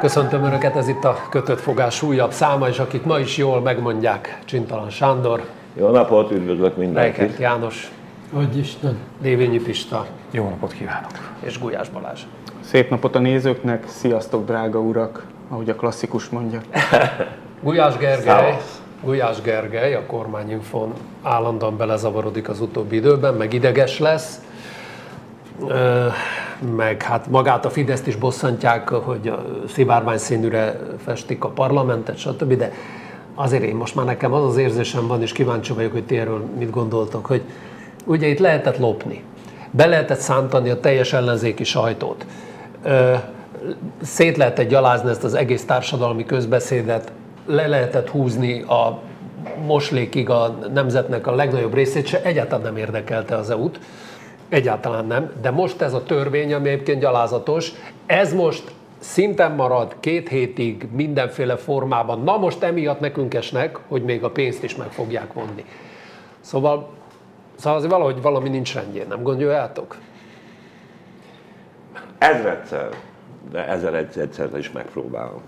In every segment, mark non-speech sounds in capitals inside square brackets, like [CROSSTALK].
Köszöntöm Önöket, ez itt a Kötött Fogás újabb száma, és akik ma is jól megmondják, Csintalan Sándor, Jó napot, üdvözlök mindenkit. János, Hogy Isten. Dévényi Pista Jó napot kívánok! és Gulyás Balázs. Szép napot a nézőknek, sziasztok drága urak, ahogy a klasszikus mondja. [LAUGHS] Gulyás Gergely, Szávasz. Gulyás Gergely a kormányinfon állandóan belezavarodik az utóbbi időben, meg ideges lesz, Ö, meg hát magát a Fideszt is bosszantják, hogy szivárvány színűre festik a parlamentet, stb. De azért én most már nekem az az érzésem van, és kíváncsi vagyok, hogy ti erről mit gondoltok, hogy ugye itt lehetett lopni, be lehetett szántani a teljes ellenzéki sajtót, szét lehetett gyalázni ezt az egész társadalmi közbeszédet, le lehetett húzni a moslékig a nemzetnek a legnagyobb részét, se egyáltalán nem érdekelte az EU-t. Egyáltalán nem, de most ez a törvény, ami egyébként gyalázatos, ez most szinten marad két hétig mindenféle formában. Na most emiatt nekünk esnek, hogy még a pénzt is meg fogják vonni. Szóval, szóval azért valahogy valami nincs rendjén, nem gondoljátok? Ezredszer, de ezer egyszer is megpróbálom.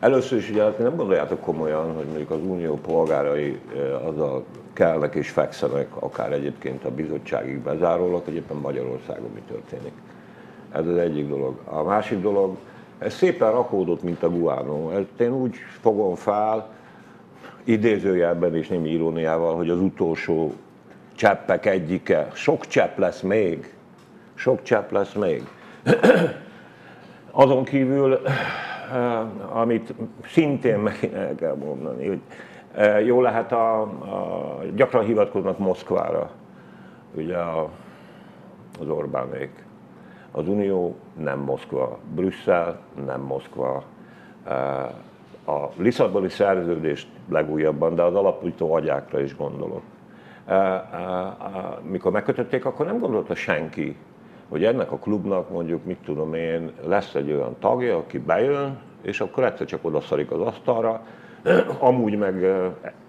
Először is ugye hát nem gondoljátok komolyan, hogy mondjuk az unió polgárai azzal kelnek és fekszenek, akár egyébként a bizottságig bezárólag, hogy éppen Magyarországon mi történik. Ez az egyik dolog. A másik dolog, ez szépen rakódott, mint a guánó. Ezt én úgy fogom fel, idézőjelben és némi iróniával, hogy az utolsó cseppek egyike. Sok csepp lesz még. Sok csepp lesz még. Azon kívül, amit szintén meg el kell mondani, hogy jó lehet, a, a, gyakran hivatkoznak Moszkvára, ugye a, az Orbánék. Az Unió nem Moszkva, Brüsszel nem Moszkva. A Lisszaboni szerződést legújabban, de az alapító agyákra is gondolok. Mikor megkötötték, akkor nem gondolta senki, hogy ennek a klubnak mondjuk, mit tudom én, lesz egy olyan tagja, aki bejön, és akkor egyszer csak odaszarik az asztalra, [CLEARS THROAT] amúgy meg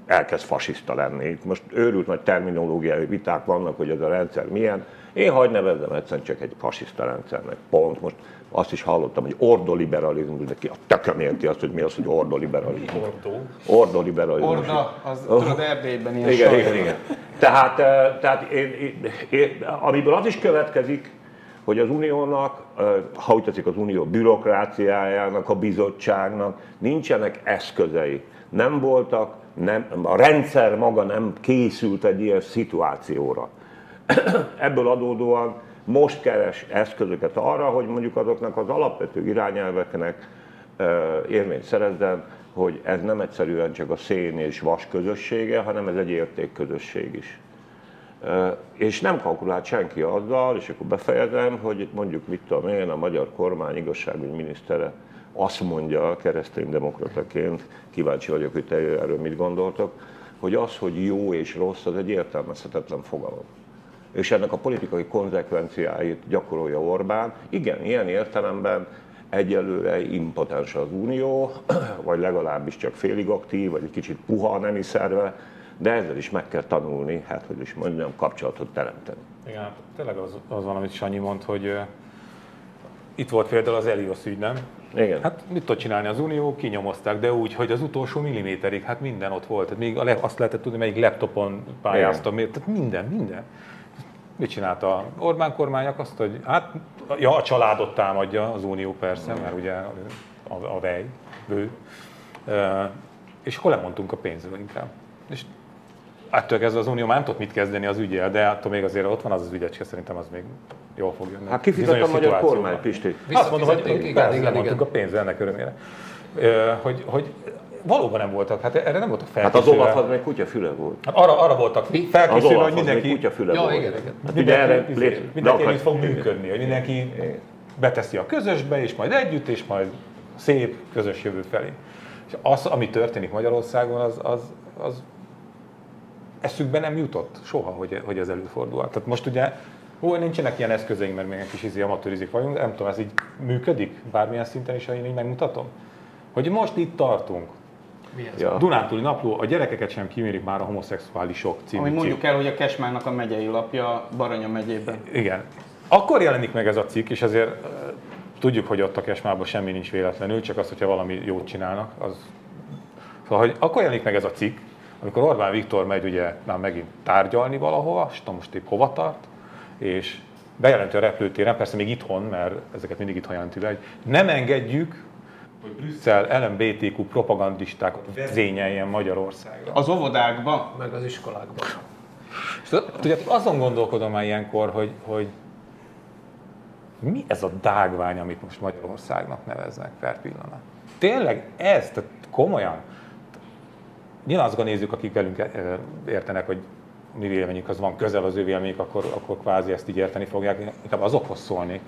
elkezd fasiszta lenni. Itt most őrült nagy terminológiai viták vannak, hogy ez a rendszer milyen. Én hagyd nevezzem egyszerűen csak egy fasiszta rendszernek. Pont most azt is hallottam, hogy ordoliberalizmus, de ki a tököm érti azt, hogy mi az, hogy ordoliberalizmus. Ordoliberalizmus. Orda, az tudod Erdélyben ilyen Igen, saj. igen, igen. Tehát, eh, tehát én, én, én, amiből az is következik, hogy az uniónak, ha úgy tetszik, az unió bürokráciájának, a bizottságnak nincsenek eszközei. Nem voltak, nem, a rendszer maga nem készült egy ilyen szituációra. [CLEARS THROAT] Ebből adódóan most keres eszközöket arra, hogy mondjuk azoknak az alapvető irányelveknek érvényt szerezzen, hogy ez nem egyszerűen csak a szén és vas közössége, hanem ez egy értékközösség is. És nem kalkulált senki azzal, és akkor befejezem, hogy mondjuk mit tudom én, a magyar kormány igazságügyminisztere azt mondja kereszténydemokrataként, kíváncsi vagyok, hogy te erről mit gondoltok, hogy az, hogy jó és rossz, az egy értelmezhetetlen fogalom. És ennek a politikai konzekvenciáit gyakorolja Orbán. Igen, ilyen értelemben egyelőre impotens az Unió, [CLEARS THROAT] vagy legalábbis csak félig aktív, vagy egy kicsit puha a nemi szerve, de ezzel is meg kell tanulni, hát hogy is mondjam, kapcsolatot teremteni. Igen, hát tényleg az, az van, amit Sanyi mond, hogy uh, itt volt például az Elios ügy, nem? Igen. Hát mit tud csinálni az Unió? Kinyomozták, de úgy, hogy az utolsó milliméterig, hát minden ott volt. Tehát még a le, azt lehetett tudni, melyik laptopon pályáztam, tehát minden, minden. Mit csinálta Orbán kormányok? Azt, hogy hát, ja, a családot támadja az Unió persze, mert ugye a, a vej, bő. Uh, és akkor lemondtunk a pénzről inkább. És ettől kezdve az Unió már nem tudott mit kezdeni az ügyel, de attól még azért ott van az az ügyecske, szerintem az még jól fog jönni. Hát kifizet a magyar kormány, Pisti. Azt mondom, hogy igen, persze, igen, igen. a pénzt ennek örömére. Ö, Hogy, hogy valóban nem voltak, hát erre nem voltak Hát az felkészülve. Olaf az még kutya füle volt. Hát arra, arra voltak felkészülve, hogy mindenki, kutya füle Ja, volt. igen, igen. Hát ugye erre mindenki, lét- mindenki de együtt akar- fog működni, hogy mindenki beteszi a közösbe, és majd együtt, és majd szép közös jövő felé. És az, ami történik Magyarországon, az, az, az eszükbe nem jutott soha, hogy, hogy ez előfordul. Tehát most ugye, hol nincsenek ilyen eszközeink, mert még egy kis izé amatőrizik vagyunk, nem tudom, ez így működik bármilyen szinten is, ha én így megmutatom? Hogy most itt tartunk? Ja. Dunántúli napló, a gyerekeket sem kimérik már a homoszexuálisok című Ami mondjuk el, hogy a Kesmárnak a megyei lapja Baranya megyében. Igen. Akkor jelenik meg ez a cikk, és ezért ö, Tudjuk, hogy ott a kesmában semmi nincs véletlenül, csak az, hogyha valami jót csinálnak, az... Szóval, hogy akkor jelenik meg ez a cikk, amikor Orbán Viktor megy ugye már megint tárgyalni valahova, és most épp hova tart, és bejelenti a repülőtéren, persze még itthon, mert ezeket mindig itthon jelenti be, hogy nem engedjük, hogy Brüsszel LMBTQ propagandistákat vezényeljen Magyarországra. Az óvodákba? Meg az iskolákban. És tudjátok, azon gondolkodom már ilyenkor, hogy, hogy mi ez a dágvány, amit most Magyarországnak neveznek per pillanat. Tényleg ez, tehát komolyan. Nyilván azok a nézők, akik velünk eh, értenek, hogy mi véleményük az van közel az ő véleményük, akkor, akkor kvázi ezt így érteni fogják. Inkább azokhoz szólni,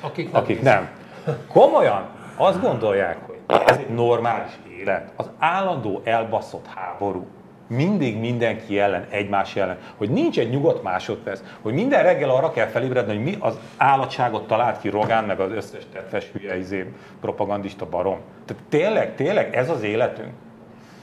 Akik nem. akik nem. Komolyan azt gondolják, hogy ez egy normális élet. Az állandó elbaszott háború. Mindig mindenki ellen, egymás ellen. Hogy nincs egy nyugodt másodperc. Hogy minden reggel arra kell felébredni, hogy mi az állatságot talált ki Rogán, meg az összes tettes hülye izé, propagandista barom. Tehát tényleg, tényleg ez az életünk.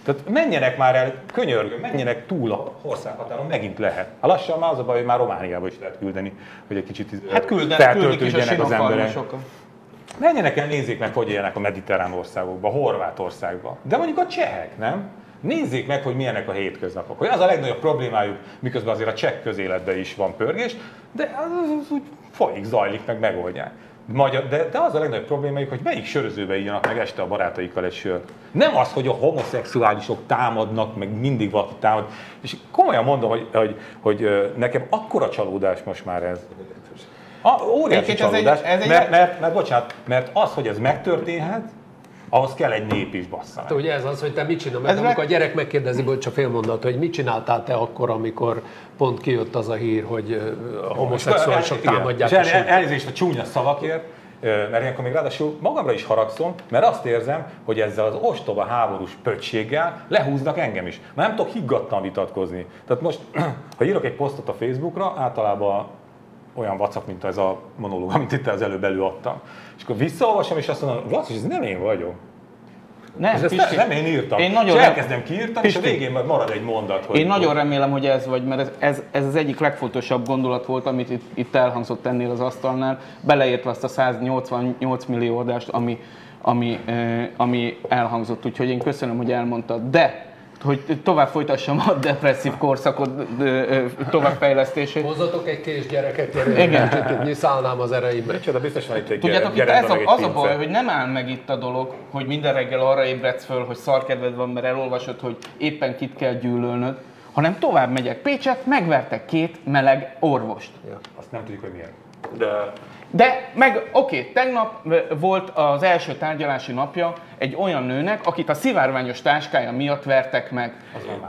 Tehát menjenek már el, könyörgöm, menjenek túl a országhatáron, megint lehet. Ha lassan már az a baj, hogy már Romániába is lehet küldeni, hogy egy kicsit Hát külden, küldik is a az emberek. sinofarmosokat. Menjenek el, nézzék meg, hogy élnek a mediterrán országokban, Horvátországban. De mondjuk a csehek, nem? Nézzék meg, hogy milyenek a hétköznapok. Hogy az a legnagyobb problémájuk, miközben azért a cseh közéletben is van pörgés, de az, az úgy folyik, zajlik, meg megoldják. Magyar, de, de az a legnagyobb problémájuk, hogy melyik sörözőbe ígyanak meg este a barátaikkal egy sört. Nem az, hogy a homoszexuálisok támadnak, meg mindig valaki támad. És komolyan mondom, hogy, hogy, hogy nekem akkora csalódás most már ez. A, óriási Egyébként ez egy- csalódás, ez egy- mert, mert, mert, bocsánat, mert az, hogy ez megtörténhet, ahhoz kell egy nép is bassza meg. ugye ez az, hogy te mit csinálsz, mert Ez amikor meg- a gyerek megkérdezi, hogy csak fél mondat, hogy mit csináltál te akkor, amikor pont kijött az a hír, hogy a homoszexuálisok támadják És el, el, elnézést a csúnya szavakért, mert ilyenkor még ráadásul magamra is haragszom, mert azt érzem, hogy ezzel az ostoba háborús pöccséggel lehúznak engem is. Már nem tudok higgadtan vitatkozni. Tehát most, [CLEARS THROAT] ha írok egy posztot a Facebookra, általában olyan vacak, mint ez a monológ, amit itt az előbb előadtam. És akkor visszaolvasom, és azt mondom, Laci, ez nem én vagyok. Nem, Ez, ezt Pisti, nem én írtam. Én nagyon és elkezdem kiírtani, és a Pisti. végén marad egy mondat. Hogy Én nagyon remélem, hogy ez vagy, mert ez, ez, ez az egyik legfontosabb gondolat volt, amit itt, itt elhangzott ennél az asztalnál, beleértve azt a 188 millió adást, ami, ami, eh, ami elhangzott. Úgyhogy én köszönöm, hogy elmondtad. De, hogy tovább folytassam a depresszív ö, továbbfejlesztését. Hozzatok egy kés gyereket, Igen. nyiszálnám az ereimbe. Micsoda, biztos van itt egy Tudjátok, itt ez a, az a baj, hogy nem áll meg itt a dolog, hogy minden reggel arra ébredsz föl, hogy szarkedved van, mert elolvasod, hogy éppen kit kell gyűlölnöd, hanem tovább megyek Pécset, megvertek két meleg orvost. Azt nem tudjuk, hogy miért. De meg, oké, tegnap ö, volt az első tárgyalási napja egy olyan nőnek, akit a szivárványos táskája miatt vertek meg.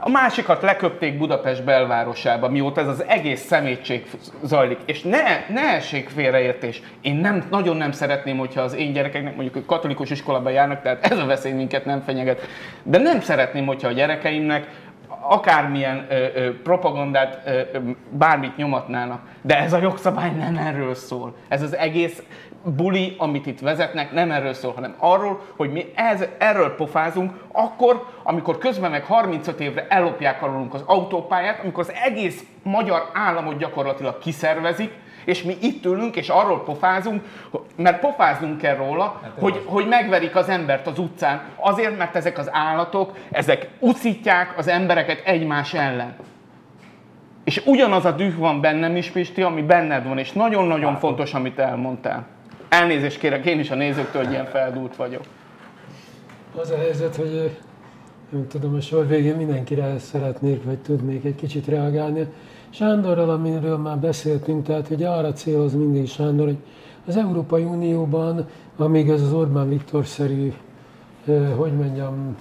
A másikat leköpték Budapest belvárosába, mióta ez az egész szemétség zajlik. És ne, ne essék félreértés. Én nem, nagyon nem szeretném, hogyha az én gyerekeknek mondjuk ők katolikus iskolába járnak, tehát ez a veszély minket nem fenyeget. De nem szeretném, hogyha a gyerekeimnek akármilyen ö, ö, propagandát, ö, ö, bármit nyomatnának. De ez a jogszabály nem erről szól. Ez az egész buli, amit itt vezetnek, nem erről szól, hanem arról, hogy mi ez, erről pofázunk, akkor, amikor közben meg 35 évre ellopják alulunk az autópályát, amikor az egész magyar államot gyakorlatilag kiszervezik, és mi itt ülünk, és arról pofázunk, mert pofáznunk kell róla, hogy, hogy megverik az embert az utcán, azért, mert ezek az állatok, ezek uszítják az embereket egymás ellen. És ugyanaz a düh van bennem is, Pisti, ami benned van, és nagyon-nagyon fontos, amit elmondtál. Elnézést kérek én is a nézőktől, hogy ilyen feldúlt vagyok. Az a helyzet, hogy nem tudom, a sor végén mindenkire szeretnék, vagy tudnék egy kicsit reagálni. Sándorral, amiről már beszéltünk, tehát hogy arra céloz mindig Sándor, hogy az Európai Unióban, amíg ez az Orbán Viktor-szerű, hogy mondjam,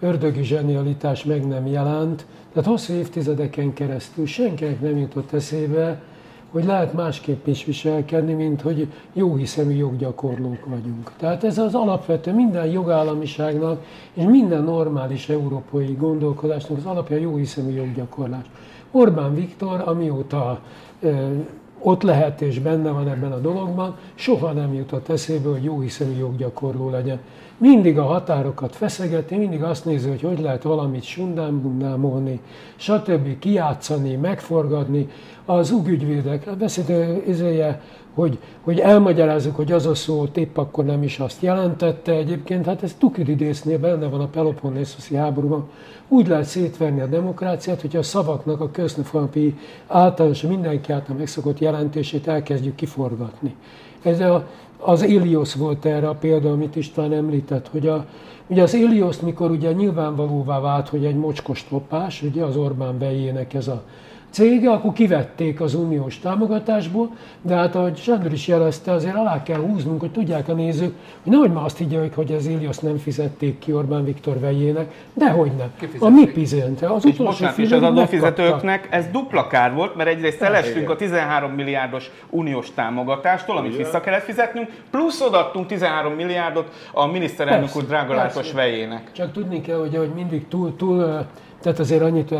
ördögi zsenialitás meg nem jelent, tehát hosszú évtizedeken keresztül senkinek nem jutott eszébe, hogy lehet másképp is viselkedni, mint hogy jó hiszemű joggyakorlók vagyunk. Tehát ez az alapvető minden jogállamiságnak és minden normális európai gondolkodásnak az alapja jó hiszemű joggyakorlás. Orbán Viktor, amióta ott lehet és benne van ebben a dologban, soha nem jutott eszébe, hogy jó hiszemű joggyakorló legyen. Mindig a határokat feszegeti, mindig azt nézi, hogy hogy lehet valamit sundám-bundámolni, stb. kijátszani, megforgatni. Az ugügyvédek, beszélt izéje, hogy, hogy elmagyarázzuk, hogy az a szó épp akkor nem is azt jelentette. Egyébként hát ez Tukididésznél benne van a Peloponnesoszi háborúban. Úgy lehet szétverni a demokráciát, hogyha a szavaknak a köznöfalpi általános, mindenki által megszokott jelentését elkezdjük kiforgatni. Ez a, az Ilios volt erre a példa, amit István említett, hogy a, ugye az Ilios, mikor ugye nyilvánvalóvá vált, hogy egy mocskos lopás, ugye az Orbán bejének ez a cége, akkor kivették az uniós támogatásból, de hát ahogy Sándor is jelezte, azért alá kell húznunk, hogy tudják a nézők, hogy nehogy már azt higgyék, hogy az Ilios nem fizették ki Orbán Viktor vejének, de hogy nem. A mi pizente. Az és bocsánat, és az adófizetőknek ez dupla kár volt, mert egyrészt elestünk a 13 milliárdos uniós támogatástól, amit vissza kellett fizetnünk, plusz odaadtunk 13 milliárdot a miniszterelnök úr drágalátos vejének. Csak tudni kell, hogy, hogy mindig túl, túl tehát azért annyit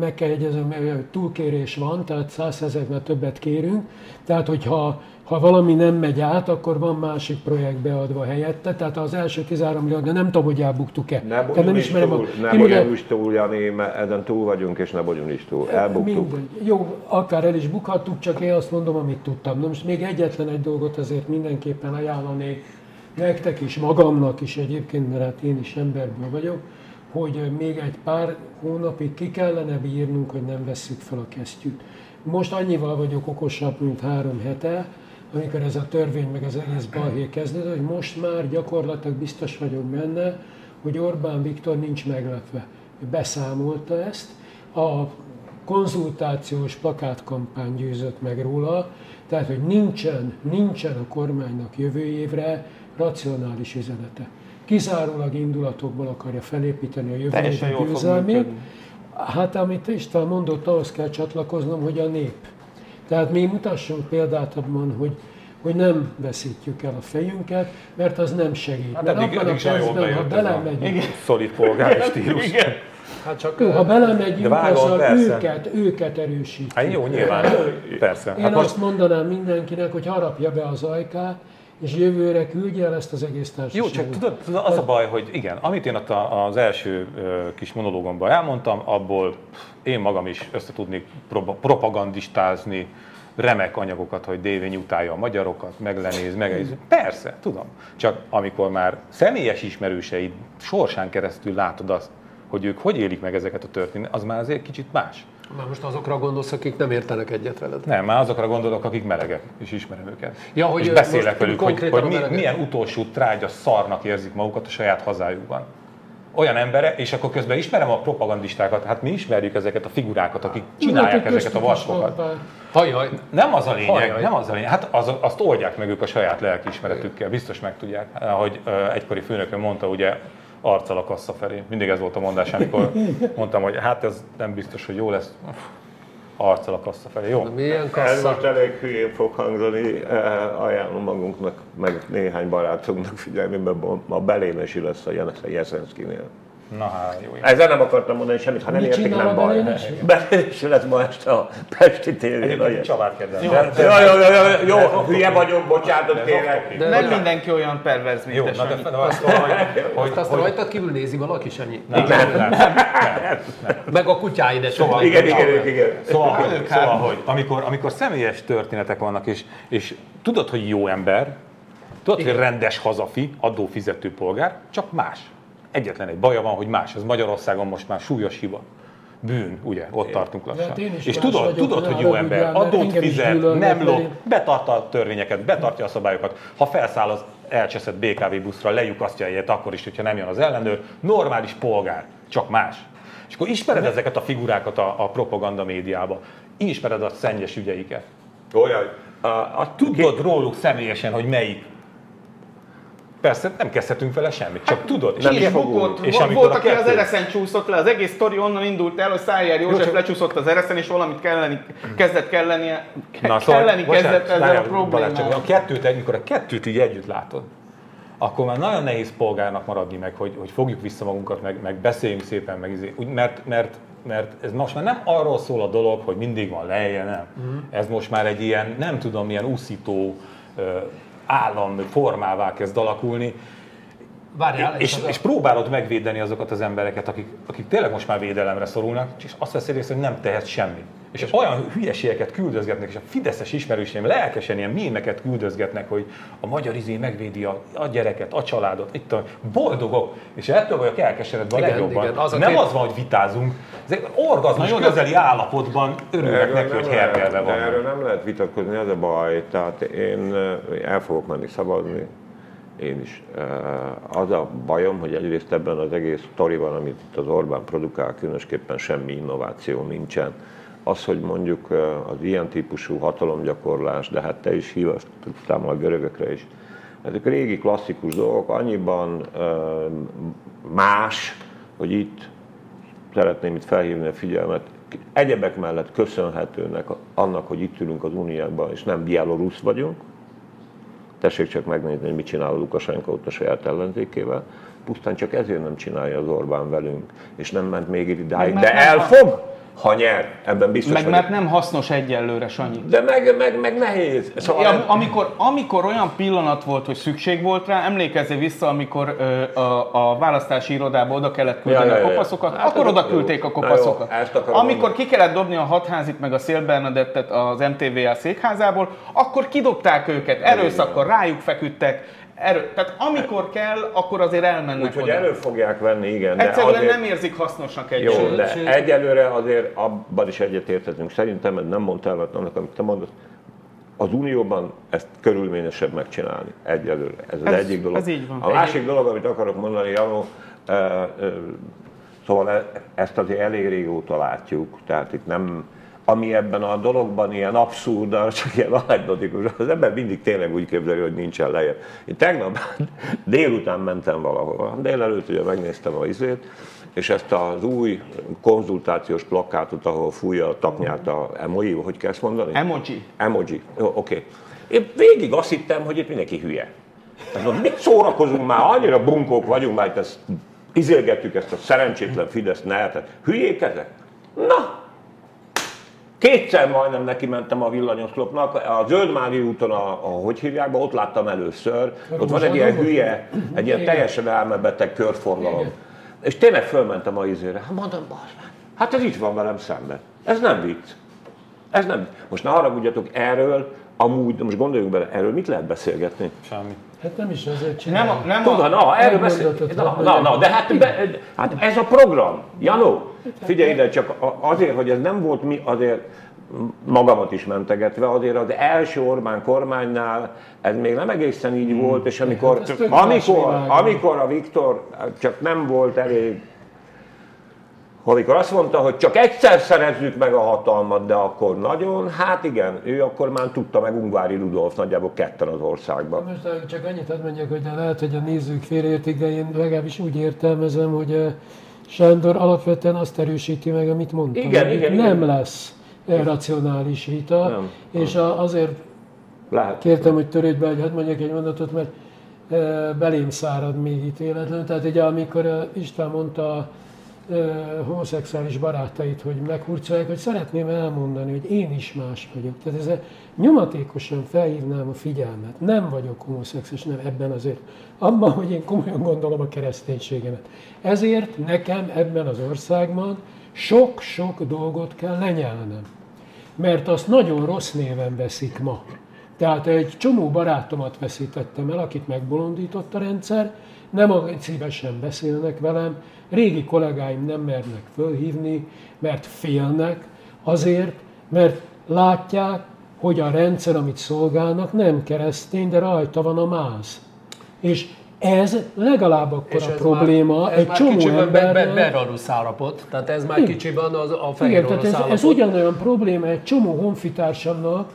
meg kell jegyeznem, hogy túlkérés van, tehát 100 ezernél többet kérünk. Tehát, hogyha ha valami nem megy át, akkor van másik projekt beadva helyette. Tehát az első 13 millió, de nem tudom, hogy elbuktuk-e. Ne bogyunk nem ismerem túl, a, ne bogyunk is túl, Jani, mert ezen túl vagyunk, és ne bogyunk is túl. Elbuktuk. Minden. Jó, akár el is bukhattuk, csak én azt mondom, amit tudtam. Na most még egyetlen egy dolgot azért mindenképpen ajánlanék nektek is, magamnak is egyébként, mert hát én is emberből vagyok hogy még egy pár hónapig ki kellene bírnunk, hogy nem vesszük fel a kesztyűt. Most annyival vagyok okosabb, mint három hete, amikor ez a törvény meg az egész balhé kezdődött, hogy most már gyakorlatilag biztos vagyok benne, hogy Orbán Viktor nincs meglepve. Beszámolta ezt, a konzultációs plakátkampány győzött meg róla, tehát hogy nincsen, nincsen a kormánynak jövő évre racionális üzenete kizárólag indulatokból akarja felépíteni a jövő győzelmét. Hát amit István mondott, ahhoz kell csatlakoznom, hogy a nép. Tehát mi mutassunk példát abban, hogy, hogy nem veszítjük el a fejünket, mert az nem segít. Hát mert eddig, abban eddig a percben, ha belemegyünk... Szolid polgári stílus. Igen. Hát csak, jó, ha belemegyünk, azzal őket, őket erősít. Hát jó, nyilván, persze. Én hát azt most... mondanám mindenkinek, hogy harapja be az ajkát, és jövőre küldje el ezt az egész társaságot. Jó, csak tudod, tudod az a baj, hogy igen, amit én ott az első kis monológomban elmondtam, abból én magam is össze tudnék propagandistázni remek anyagokat, hogy Dévény utálja a magyarokat, meglenéz, megnéz. Persze, tudom. Csak amikor már személyes ismerőseid sorsán keresztül látod azt, hogy ők hogy élik meg ezeket a történeteket, az már azért kicsit más. Már most azokra gondolsz, akik nem értenek egyet veled? Nem, már azokra gondolok, akik melegek, és ismerem őket. Ja, hogy és beszélek velük, hogy, hogy mi, milyen utolsó trágya szarnak érzik magukat a saját hazájukban. Olyan embere, és akkor közben ismerem a propagandistákat, hát mi ismerjük ezeket a figurákat, akik csinálják ezeket a vaskokat. Hajjaj. Nem az a lényeg, Hajjaj. nem az a lényeg. Hát az, azt oldják meg ők a saját lelkiismeretükkel, biztos meg tudják. Ahogy egykori főnökön mondta, ugye arccal a kassa felé. Mindig ez volt a mondás, amikor [LAUGHS] mondtam, hogy hát ez nem biztos, hogy jó lesz. Arccal a kassa felé. Jó. milyen kassa? Ez most elég hülyén fog hangzani. Eh, ajánlom magunknak, meg néhány barátunknak figyelni, mert ma belénesi lesz a Jeszenszkinél. Na hát, jó. Ezzel nem akartam mondani semmit, ha nem Mit értik, nem baj. Belénes lesz ma este a Pesti tévén. Egyébként Csabát kérdezem. Jó, jó, jó, jó, jó, hülye vagyok, bocsánat, kérek. De nem mindenki olyan perverz, mint Jó, na de azt hogy, azt rajtad kívül nézi valaki, Sanyi? Nem, nem, nem, Meg a kutyáid Szóval, igen, igen, igen. Szóval, szóval, hogy amikor, amikor személyes történetek vannak, és, és tudod, hogy jó ember, tudod, hogy rendes hazafi, adófizető polgár, csak más egyetlen egy baja van, hogy más. Ez Magyarországon most már súlyos hiba. Bűn, ugye, ott tartunk lassan. Hát és tudod, vagyok, tudod hogy jó ember, adót fizet, nem lop, betartja a törvényeket, betartja a szabályokat. Ha felszáll az elcseszett BKV buszra, lejukasztja egyet, akkor is, hogyha nem jön az ellenőr, normális polgár, csak más. És akkor ismered ezeket a figurákat a, a propaganda médiába, ismered a szennyes ügyeiket. Olyan. A, a, tudod róluk személyesen, hogy melyik Persze, nem kezdhetünk vele semmit, csak tudod. És nem bukott. És amikor volt, aki az ereszen csúszott le, az egész sztori onnan indult el, hogy Szájjár József Jó, lecsúszott az ereszen, és valamit kelleni, kezdett kelleni, Na, szóval, kelleni bocsánat, kezdett ezzel a problémával. A kettőt, amikor a kettőt így együtt látod, akkor már nagyon nehéz polgárnak maradni meg, hogy, hogy fogjuk vissza magunkat, meg, meg beszéljünk szépen, meg izé, mert, mert, mert ez most már nem arról szól a dolog, hogy mindig van lejje, nem. Uh-huh. Ez most már egy ilyen, nem tudom, milyen úszító állam formává kezd alakulni. Várjál, és, a- és próbálod megvédeni azokat az embereket, akik, akik tényleg most már védelemre szorulnak, és azt veszed észre, hogy nem tehetsz semmit. És olyan hülyeségeket küldözgetnek, és a fideszes ismerőseim lelkesen ilyen mémeket küldözgetnek, hogy a magyar izé megvédi a, a gyereket, a családot, itt a boldogok, és ettől vagyok elkeseredve a Igen, legjobban. igen, az a nem két- az van, hogy vitázunk, ezek orgazmus Na jó, de- közeli állapotban örülnek neki, hogy hergelve van. erről nem lehet vitatkozni, ez a baj. Tehát én eh, el fogok menni szavazni, én is. Az a bajom, hogy egyrészt ebben az egész sztoriban, amit itt az Orbán produkál, különösképpen semmi innováció nincsen. Az, hogy mondjuk az ilyen típusú hatalomgyakorlás, de hát te is hívtál a görögökre is, ezek régi klasszikus dolgok, annyiban más, hogy itt szeretném itt felhívni a figyelmet, egyebek mellett köszönhetőnek annak, hogy itt ülünk az Unióban, és nem bielorusz vagyunk. Tessék csak megnézni, hogy mit csinál a Lukasenko ott a saját ellenzékével. Pusztán csak ezért nem csinálja az Orbán velünk, és nem ment még idáig, de el fog, ha nyer. Ebben biztos Meg vagyok. mert nem hasznos egyelőre, Sanyi. De meg, meg, meg nehéz. Szóval Ja, amikor, amikor olyan pillanat volt, hogy szükség volt rá, emlékezzél vissza, amikor ö, a, a választási irodába oda kellett küldeni Ja, ja, ja, a kopaszokat, Hát akkor oda küldték a Na kopaszokat. jó, amikor mondani. ki kellett dobni a hatházit meg a Szél Bernadettet az MTVA székházából, akkor kidobták őket, erőszakkal rájuk feküdtek, erő, tehát amikor kell, akkor azért elmennek Úgyhogy elő fogják venni, igen. de Egyszerűen azért- nem érzik hasznosnak egy Jó, Sőt, de sőt. egyelőre azért abban is egyetérthetünk. Szerintem ez nem mondta el annak, amit te mondod. Az Unióban ezt körülményesebb megcsinálni egyelőre. Ez az Ez- egyik dolog. ez így van. A másik dolog, amit akarok mondani, Janó, e, e, szóval e- ezt azért elég régóta látjuk, tehát itt nem, ami ebben a dologban ilyen abszurd, [LAUGHS] csak ilyen anekdotikus, az ember mindig tényleg úgy képzeli, hogy nincsen lejjebb. Én tegnap [LAUGHS] délután mentem valahova, délelőtt ugye megnéztem a izét, és ezt az új konzultációs plakátot, ahol fújja a taknyát a emoji, hogy kell ezt mondani? Emoji. Emoji. Oké. Én végig azt hittem, hogy itt mindenki hülye. Tehát, mondom, mit szórakozunk már, annyira bunkók vagyunk már, itt ezt izélgettük ezt a szerencsétlen Fidesz tehát hülyék ezek? Na, Kétszer majdnem neki mentem a villanyoszlopnak, a Zöldmári úton, a, a hogy hívják be, ott láttam először, ott van egy ilyen hülye, egy ilyen teljesen elmebeteg körforgalom. És tényleg fölmentem a izére, hát mondom, bazd hát ez itt van velem szemben. Ez nem vicc. Ez nem. Most ne haragudjatok erről, amúgy, most gondoljunk bele, erről mit lehet beszélgetni? Semmi. Hát nem is azért Nem csinálja. a, nem Tudod, a, na, erről beszél. Na, na, nem. na, de hát, be, hát ez a program. Janó, figyelj ide, csak azért, hogy ez nem volt mi, azért magamat is mentegetve, azért az első Orbán kormánynál ez még nem egészen így volt, és amikor, Hát amikor, amikor a Viktor csak nem volt elég amikor azt mondta, hogy csak egyszer szerezzük meg a hatalmat, de akkor nagyon, hát igen, ő akkor már tudta meg Ungvári Rudolf nagyjából ketten az országban. Most csak annyit hadd mondjak, hogy de lehet, hogy a nézők félreértik, de én legalábbis úgy értelmezem, hogy Sándor alapvetően azt erősíti meg, amit mondtam. Igen, igen, igen. Nem lesz racionális vita, Nem. és a, azért Lehet. kértem, hogy törődj be, hogy hadd mondjak egy mondatot, mert belém szárad még ítéletlen. Tehát ugye amikor István mondta homoszexuális barátait, hogy meghurcolják, hogy szeretném elmondani, hogy én is más vagyok. Tehát ezzel nyomatékosan felhívnám a figyelmet. Nem vagyok homoszexuális, nem ebben azért. Abban, hogy én komolyan gondolom a kereszténységemet. Ezért nekem ebben az országban sok-sok dolgot kell lenyelnem mert azt nagyon rossz néven veszik ma. Tehát egy csomó barátomat veszítettem el, akit megbolondított a rendszer, nem szívesen beszélnek velem, régi kollégáim nem mernek fölhívni, mert félnek, azért, mert látják, hogy a rendszer, amit szolgálnak, nem keresztény, de rajta van a máz. És ez legalább akkor a probléma már, ez egy már csomó embernek. belarus állapot, tehát ez már Igen. kicsiben az, a Igen, fehér tehát orosz ez, ez ugyanolyan probléma egy csomó honfitársamnak,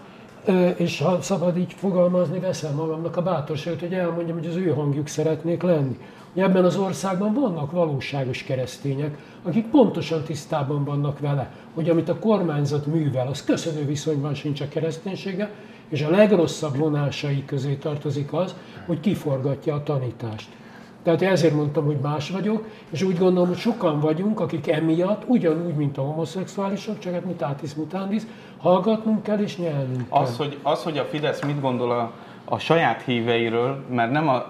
és ha szabad így fogalmazni, veszem magamnak a bátorságot, hogy elmondjam, hogy az ő hangjuk szeretnék lenni. Ebben az országban vannak valóságos keresztények, akik pontosan tisztában vannak vele, hogy amit a kormányzat művel, az köszönő viszonyban sincs a kereszténysége, és a legrosszabb vonásai közé tartozik az, hogy kiforgatja a tanítást. Tehát ezért mondtam, hogy más vagyok, és úgy gondolom, hogy sokan vagyunk, akik emiatt, ugyanúgy, mint a homoszexuálisok, csak hát mutatis mutandis, hallgatnunk kell és nyelnünk kell. Az, hogy, az, hogy a Fidesz mit gondol a, a saját híveiről, mert nem a,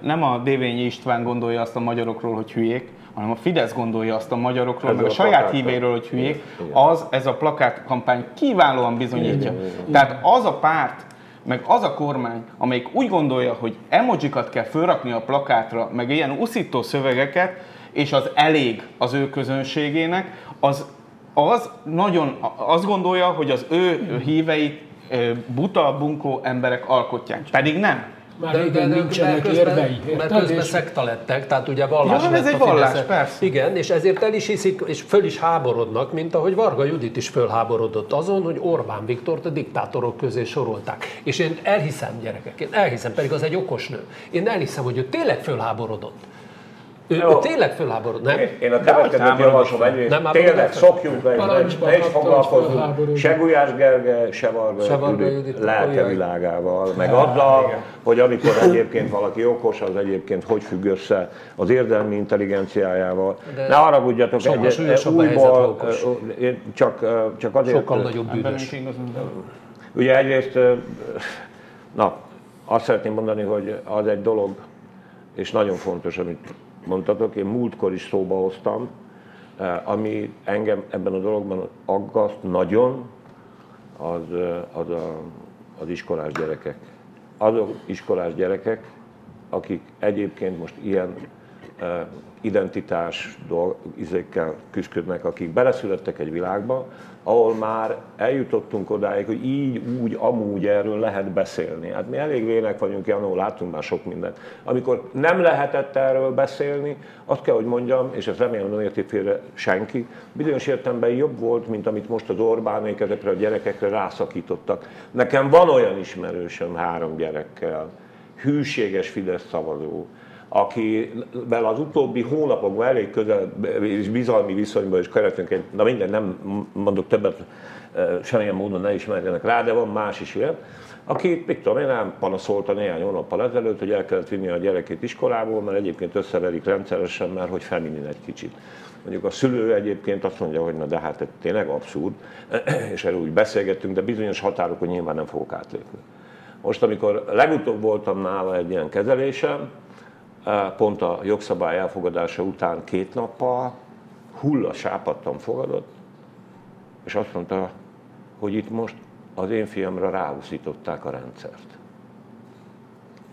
nem a Dévényi István gondolja azt a magyarokról, hogy hülyék, hanem a Fidesz gondolja azt a magyarokról, ez meg a, a saját híveiről, hogy hülyék, az ez a plakátkampány kiválóan bizonyítja. Igen, igen. Tehát az a párt, meg az a kormány, amelyik úgy gondolja, hogy emojikat kell fölrakni a plakátra, meg ilyen uszító szövegeket, és az elég az ő közönségének, az, az nagyon azt gondolja, hogy az ő híveit buta, bunkó emberek alkotják. Pedig nem. Már de, de, de, nincsenek mert közben, érvei. Mert közben és... szekta lettek, tehát ugye vallás ja, ez egy vallás, persze. Igen, és ezért el is hiszik, és föl is háborodnak, mint ahogy Varga Judit is fölháborodott azon, hogy Orbán Viktort a diktátorok közé sorolták. És én elhiszem, gyerekek, én elhiszem, pedig az egy okos nő. Én elhiszem, hogy ő tényleg fölháborodott. Ő, ő tényleg fölháborod, nem? Én, én a következőt javaslom egyrészt, nem tényleg szokjunk le, ne is foglalkozunk se Gulyás Gerge, se Varga Judit lelke világával, meg azzal, hogy amikor egyébként valaki okos, az egyébként hogy függ össze az érdelmi intelligenciájával. De ne haragudjatok, egy újból, én csak, csak azért... Sokkal nagyobb bűnös. Ugye egyrészt, na, azt szeretném mondani, hogy az egy dolog, és nagyon fontos, amit mondtatok, én múltkor is szóba hoztam, eh, ami engem ebben a dologban aggaszt nagyon, az, eh, az a, az iskolás gyerekek. Azok iskolás gyerekek, akik egyébként most ilyen uh, identitás dolgokkel küzdködnek, akik beleszülettek egy világba, ahol már eljutottunk odáig, hogy így, úgy, amúgy erről lehet beszélni. Hát mi elég vének vagyunk, Janó, látunk már sok mindent. Amikor nem lehetett erről beszélni, azt kell, hogy mondjam, és ezt remélem nem érti félre senki, bizonyos értelemben jobb volt, mint amit most az Orbánék ezekre a gyerekekre rászakítottak. Nekem van olyan ismerősöm három gyerekkel, hűséges Fidesz szavazó, akivel az utóbbi hónapokban elég közel és bizalmi viszonyban is keretünk egy, na minden, nem mondok többet, semmilyen módon ne ismerjenek rá, de van más is ilyen, aki, mit tudom én, nem panaszolta néhány hónappal ezelőtt, hogy el kellett vinni a gyerekét iskolából, mert egyébként összeverik rendszeresen, mert hogy feminin egy kicsit. Mondjuk a szülő egyébként azt mondja, hogy na de hát ez tényleg abszurd, [CLEARS THROAT] és erről úgy beszélgettünk, de bizonyos határokon nyilván nem fogok átlépni. Most, amikor legutóbb voltam nála egy ilyen kezelésem, pont a jogszabály elfogadása után két nappal hulla sápadtan fogadott, és azt mondta, hogy itt most az én fiamra ráúszították a rendszert.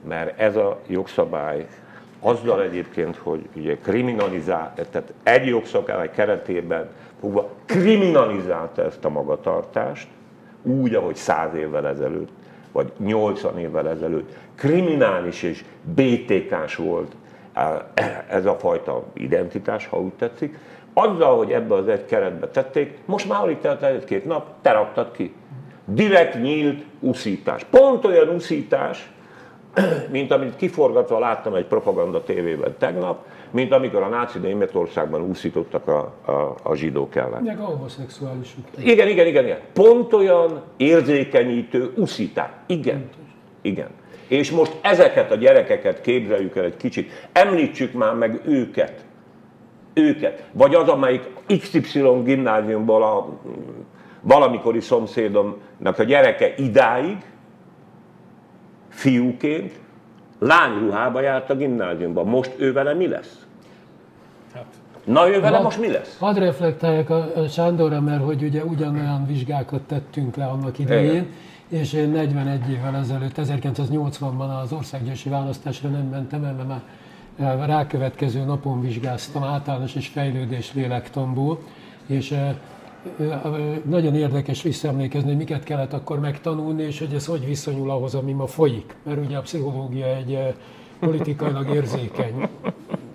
Mert ez a jogszabály azzal egyébként, hogy ugye kriminalizál, tehát egy jogszabály keretében fogva kriminalizálta ezt a magatartást, úgy, ahogy száz évvel ezelőtt vagy 80 évvel ezelőtt kriminális és BTK-s volt ez a fajta identitás, ha úgy tetszik, azzal, hogy ebbe az egy keretbe tették, most már alig telt egy-két nap, te raktad ki. Direkt nyílt uszítás. Pont olyan uszítás, [CLEARS THROAT] mint amit kiforgatva láttam egy propaganda tévében tegnap, mint amikor a náci Németországban úszítottak a, a, a zsidók ellen. Meg a homoszexuálisok. Igen, igen, igen, igen. Pont olyan érzékenyítő uszítás. Igen, igen. És most ezeket a gyerekeket képzeljük el egy kicsit. Említsük már meg őket. Őket. Vagy az, amelyik XY gimnáziumból a valamikori szomszédomnak a gyereke idáig, fiúként, lányruhába járt a gimnáziumban. Most ő vele mi lesz? Hát. Na ő vele most mi lesz? Hadd reflektáljak a, a Sándorra, mert hogy ugye ugyanolyan vizsgákat tettünk le annak idején, Igen. és én 41 évvel ezelőtt, 1980-ban az országgyűlési választásra nem mentem el, mert már eh, rákövetkező napon vizsgáztam általános és fejlődés lélektamból, és eh, nagyon érdekes visszaemlékezni, hogy miket kellett akkor megtanulni, és hogy ez hogy viszonyul ahhoz, ami ma folyik. Mert ugye a pszichológia egy politikailag érzékeny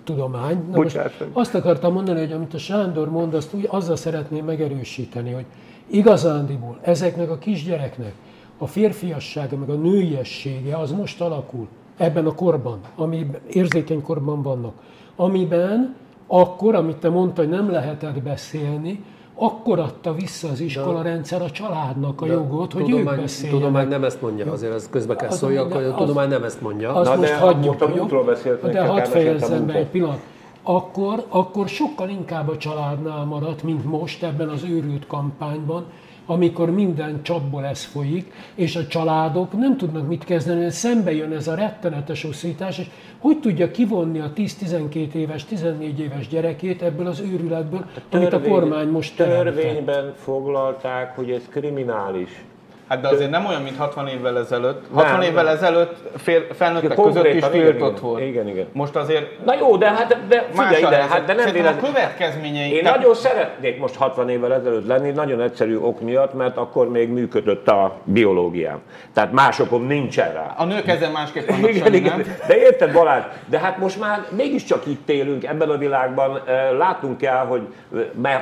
tudomány. Na most azt akartam mondani, hogy amit a Sándor mond, azt úgy azzal szeretném megerősíteni, hogy igazándiból ezeknek a kisgyereknek a férfiassága, meg a nőiessége az most alakul ebben a korban, ami érzékeny korban vannak, amiben akkor, amit te mondtad, hogy nem lehetett beszélni, akkor adta vissza az iskola rendszer a családnak a de jogot, hogy tudomány, ők beszéljenek. tudomány nem ezt mondja, azért ez közbe kell szóljak, hogy a tudomány nem ezt mondja. Azt Na, most de hagyjuk, most a múltról beszéltünk. De hadd fejezzem be egy pillanat. Akkor, akkor sokkal inkább a családnál maradt, mint most ebben az őrült kampányban, amikor minden csapból ez folyik, és a családok nem tudnak mit kezdeni, mert szembe jön ez a rettenetes uszítás, és hogy tudja kivonni a 10-12 éves, 14 éves gyerekét ebből az őrületből, amit a kormány most teremtett. Törvényben foglalták, hogy ez kriminális. Hát de azért nem olyan, mint 60 évvel ezelőtt. 60 Nem, évvel nem. ezelőtt fél, felnőttek Ja, között is konkrétan, igen, tiltott igen. volt. Igen, igen. Most azért Na jó, de hát de figyelj ide, hát de nem Szerintem a véletlen. következményei... Én tehát- nagyon szeretnék most 60 évvel ezelőtt lenni, nagyon egyszerű ok miatt, mert akkor még működött a biológiám. Tehát más okom nincsen rá. A nők ezen másképp vannak, Igen, Sanyi, igen. nem? De érted Balázs, de hát most már mégiscsak itt élünk ebben a világban, látunk kell, hogy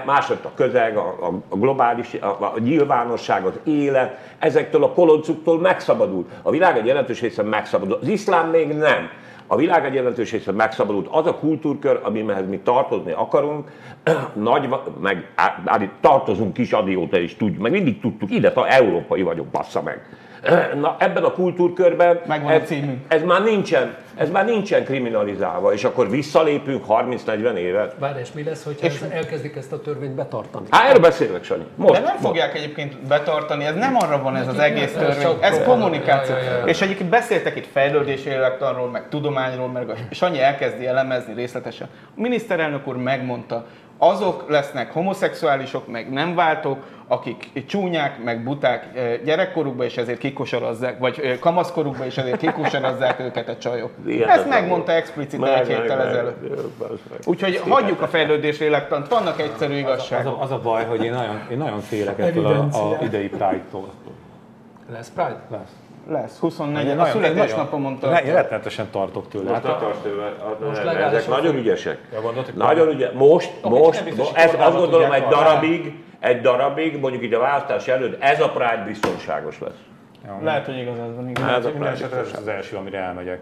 más lett a közeg, a, a, a globális, a, a nyilvánosság, az élet, ezektől a koloncuktól megszabadult. A világ egy jelentős része megszabadult. Az iszlám még nem. A világ egy jelentős része megszabadult. Az a kultúrkör, amihez mi tartozni akarunk, [CLEARS THROAT] nagy, meg á- állít, tartozunk is, adióta is tudjuk, meg mindig tudtuk, ide, ta, európai vagyok, bassza meg. Na, ebben a kultúrkörben Megvan a ez, címünk. ez már nincsen, ez már nincsen kriminalizálva, és akkor visszalépünk 30-40 évet. Várj, és mi lesz, hogyha ez, elkezdik ezt a törvényt betartani? Á, erről beszélek, Sanyi. Most. De nem most. fogják egyébként betartani, ez nem arra van ez az egész Ez törvény, csak ez kommunikáció. Ja, ja, ja. És egyébként beszéltek itt fejlődési élettanról, meg tudományról, meg a Sanyi elkezdi elemezni részletesen. A miniszterelnök úr megmondta, azok lesznek homoszexuálisok, meg nem váltók, akik csúnyák, meg buták gyerekkorukban, és ezért kikosarazzák, vagy kamaszkorukban, és ezért kikosarazzák őket a csajok. Hihetetlen Ezt megmondta volt. explicite egy héttel ezelőtt. Úgyhogy hagyjuk a fejlődés lélektant, vannak egyszerű Az igazságok. a, az a baj, hogy én nagyon, én nagyon félek ettől a, a idei Pride-tól. Lesz Pride? Lesz. Lesz, 24 Én a nagyon- születésnapon mondta. Ne- Én rettenetesen tartok tőle. Most Hát, tőle, Most ezek nagyon ügyesek. Ja, Nagyon ügyes. Most, most, hogy ez azt gondolom egy darabig, egy darabig, mondjuk így a választás előtt, ez a Pride biztonságos lesz. Lehet, hogy igazad van, igen. Ez a Pride esetre ez az első, amire elmegyek.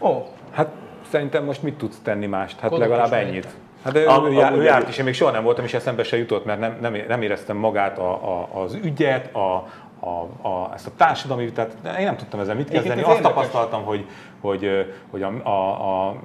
Ó, Hát szerintem most mit tudsz tenni mást? Hát legalább ennyit. Hát de ő, Am- ő, já- ő járt is, én még soha nem voltam, és eszembe se jutott, mert nem, nem, nem éreztem magát a, a, az ügyet, a, a, a, ezt a társadalmi vitát, én nem tudtam ezzel mit kezdeni. ez Azt tapasztaltam, hogy, hogy, hogy a, a, a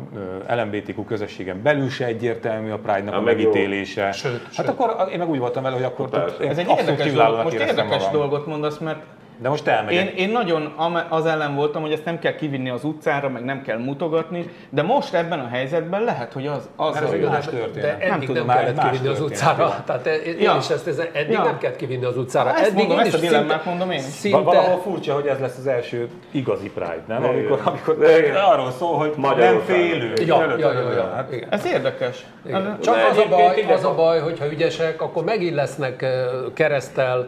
LMBTQ közösségen belül se egyértelmű a Pride-nak Na, a jó. megítélése. Sőt, hát sőt. akkor én meg úgy voltam vele, hogy akkor én ez egy érdekes dolog, most érdekes magam. dolgot mondasz, mert De most elmegyek. én, én nagyon az ellen voltam, hogy ezt nem kell kivinni az utcára, meg nem kell mutogatni, de most ebben a helyzetben lehet, hogy az, az, Mert az De történet. eddig nem, tudom, már kellett kivinni az utcára. [LAUGHS] Tehát én Ja. is ezt, ez, eddig Ja. nem kellett kivinni az utcára. Ezt eddig mondom, én ezt a dilemmát szinte- mondom én. Szinte, Va- Valahol furcsa, hogy ez lesz az első igazi Pride, nem? Igen. Amikor, amikor arról szól, hogy nem Magyarországon. félő. Ja, ja, ja, ja. Hát, Igen. Ez érdekes. Csak De az a, baj, az a baj, hogyha ügyesek, akkor megint lesznek keresztel,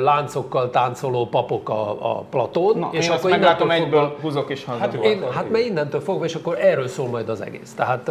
láncokkal táncoló papok a, a platón, Na, és én akkor meglátom innentől egyből, fogva- húzok is haza. Hát. Én, hát mert innentől fogva, és akkor erről szól majd az egész. Tehát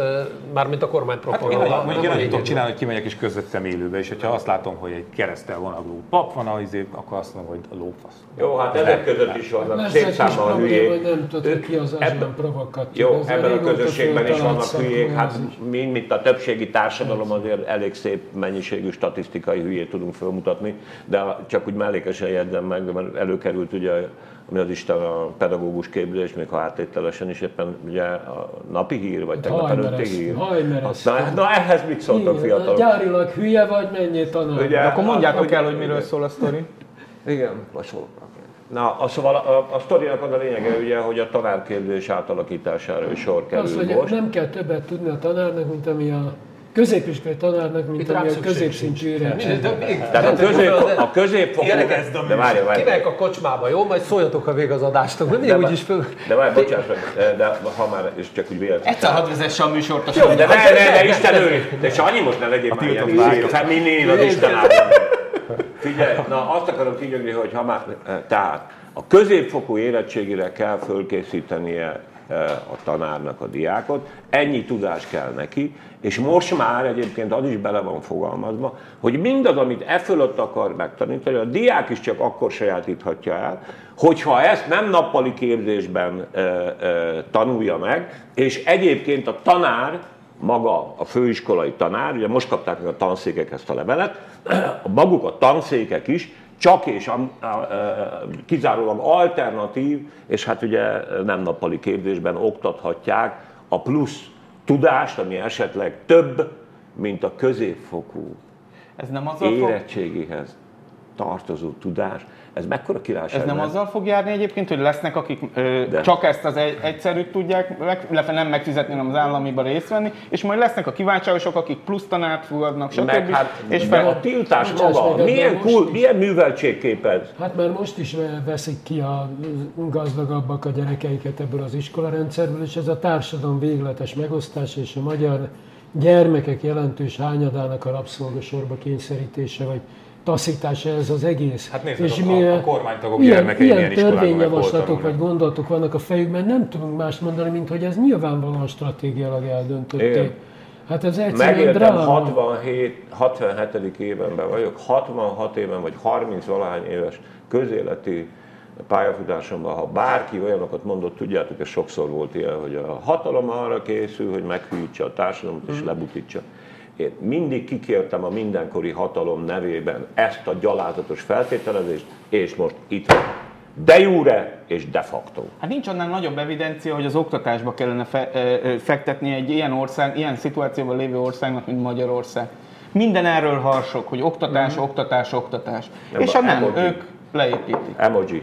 mármint a kormány Hát én propaganda. nagyon, mondjuk én nem nem a tudok csinálni, hogy kimegyek és közvettem élőbe, és hogyha azt látom, hogy egy keresztel vonagló pap van, az izé, akkor azt mondom, hogy lófasz. Jó, hát ezek között is vannak szép hogy hülyék. nem tudod, hogy ki az Ebben- provokatív. Jó, ebben a közösségben is vannak hülyék, hát mi, mint a többségi társadalom azért elég szép mennyiségű statisztikai hülyét tudunk felmutatni, de csak úgy mellékesen jegyzem meg, mert előkerült ugye ami az Isten a pedagógus képzés, még ha áttételesen is éppen ugye a napi hír, vagy tegnap előtti hír. hajmeresztő. Na, na ehhez mit szóltak Igen, fiatalok? Gyárilag hülye vagy, menjél tanulni. Ugye? Akkor mondjátok hogy- el, hogy miről szól a sztori. Igen, szól. Na, a, szóval a, a, a sztorinak az a lényege, ugye, hogy a tanárképzés átalakítására is sor kerül Az, hogy most. nem kell többet tudni a tanárnak, mint ami a középiskolai tanárnak, mint ami a szükség középszintű sincs. érettség. De még- Tehát a, közép, a középfokú... De várja, várja. Kimegyek a kocsmába, jó? Majd szóljatok, ha vég az adástok. Mindig De, úgyis föl... de várj, bocsáss meg, de ha már, és csak úgy véletlenül. Egyszer hadd vezesse a műsort a Jó, de ne, ne, ne, Isten őri! De Sanyi most ne legyél már ilyen izé, vágyok. feminin az Isten. Figyelj, na azt akarom kinyögni, hogy ha már, tehát a középfokú érettségére kell fölkészítenie a tanárnak a diákot, ennyi tudás kell neki, és most már egyébként az is bele van fogalmazva, hogy mindaz, amit e fölött akar megtanítani, a diák is csak akkor sajátíthatja el, hogyha ezt nem nappali képzésben e, e, tanulja meg, és egyébként a tanár, maga a főiskolai tanár, ugye most kapták meg a tanszékek ezt a levelet, [CLEARS THROAT] maguk a tanszékek is csak és a, a, a, kizárólag alternatív, és hát ugye nem nappali képzésben oktathatják a plusz tudást, ami esetleg több, mint a középfokú Ez nem fog... érettségihez. tartozó tudás, ez mekkora királyság Ez nem lenne? azzal fog járni egyébként, hogy lesznek, akik ö, De. csak ezt az egy, egyszerűt tudják, meg, illetve nem megfizetni, hanem az államiba részt venni, és majd lesznek a kívánságosok, akik plusz tanárt fogadnak, stb. Meg hát, és fel, a tiltás maga, milyen, kul, is. milyen műveltségképez? Hát mert most is veszik ki a gazdagabbak a gyerekeiket ebből az iskolarendszerből, és ez a társadalom végletes megosztása és a magyar gyermekek jelentős hányadának a rabszolgasorba kényszerítése, vagy taszítása ez az egész. Hát nézd, és a- a- mivel a kormánytagok ilyen, gyermekei ilyen milyen törvényjavaslatok vagy gondolatok vannak a fejükben, nem tudunk mást mondani, mint hogy ez nyilvánvalóan stratégiailag eldöntötték. Igen. Hát ez egyszerűen Megéltem dráma. 67, 67. évenben vagyok, 66 éven vagy 30 valahány éves közéleti pályafutásomban, ha bárki olyanokat mondott, tudjátok, ez sokszor volt ilyen, hogy a hatalom arra készül, hogy meghűítse a társadalmat és lebutítsa. Én mindig kikértem a mindenkori hatalom nevében ezt a gyalázatos feltételezést, és most itt van. De jure és de facto. Hát nincs annál nagyobb evidencia, hogy az oktatásba kellene fe, ö, fektetni egy ilyen ország, ilyen szituációban lévő országnak, mint Magyarország. Minden erről harsog, hogy oktatás, oktatás, oktatás. Nem, És ha nem, emoji. ők leépítik. Emoji.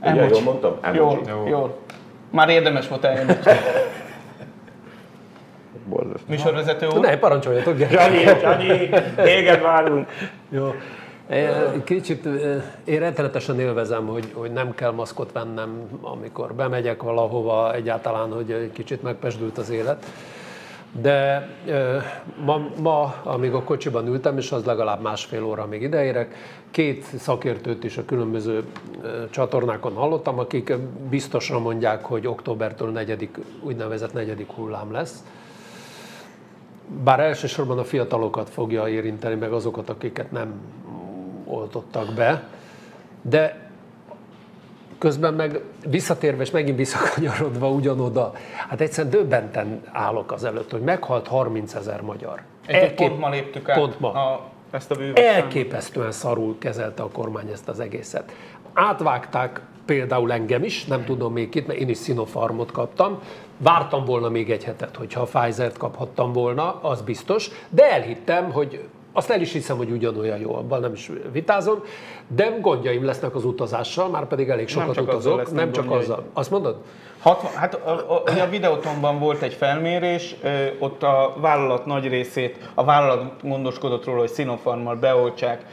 Ugye, Emoji. jól mondtam? Jól, Emoji. jól. Már érdemes volt eljönni. [LAUGHS] Borzasztó. Műsorvezető úr. Ne, parancsoljatok. Jani, Jani, téged várunk. Jó. Én Kicsit eh, én rettenetesen élvezem, hogy, hogy nem kell maszkot vennem, amikor bemegyek valahova, egyáltalán, hogy egy kicsit megpesdült az élet. De eh, ma, ma, amíg a kocsiban ültem, és az legalább másfél óra, amíg ideérek, két szakértőt is a különböző eh, csatornákon hallottam, akik eh, biztosra mondják, hogy októbertől negyedik, úgynevezett negyedik hullám lesz. Bár elsősorban a fiatalokat fogja érinteni, meg azokat, akiket nem oltottak be, de közben meg visszatérve és megint visszakanyarodva ugyanoda, hát egyszerűen döbbenten állok az előtt, hogy meghalt 30 ezer magyar. Egy pont ma léptük át Pont ma. A, ezt a bűvös Elképesztően szarul kezelte a kormány ezt az egészet. Átvágták például engem is, nem tudom még itt, mert én is Sinopharmot kaptam. Vártam volna még egy hetet, hogyha a Pfizer-t kaphattam volna, az biztos, de elhittem, hogy azt el is hiszem, hogy ugyanolyan jó, abban nem is vitázom, de gondjaim lesznek az utazással, már pedig elég sokat csak azzal utazok, lesznek nem csak azzal. Azt mondod? 60, hát a, a, a videótonban volt egy felmérés, ö, ott a vállalat nagy részét, a vállalat gondoskodott róla, hogy Sinopharmmal beoltsák,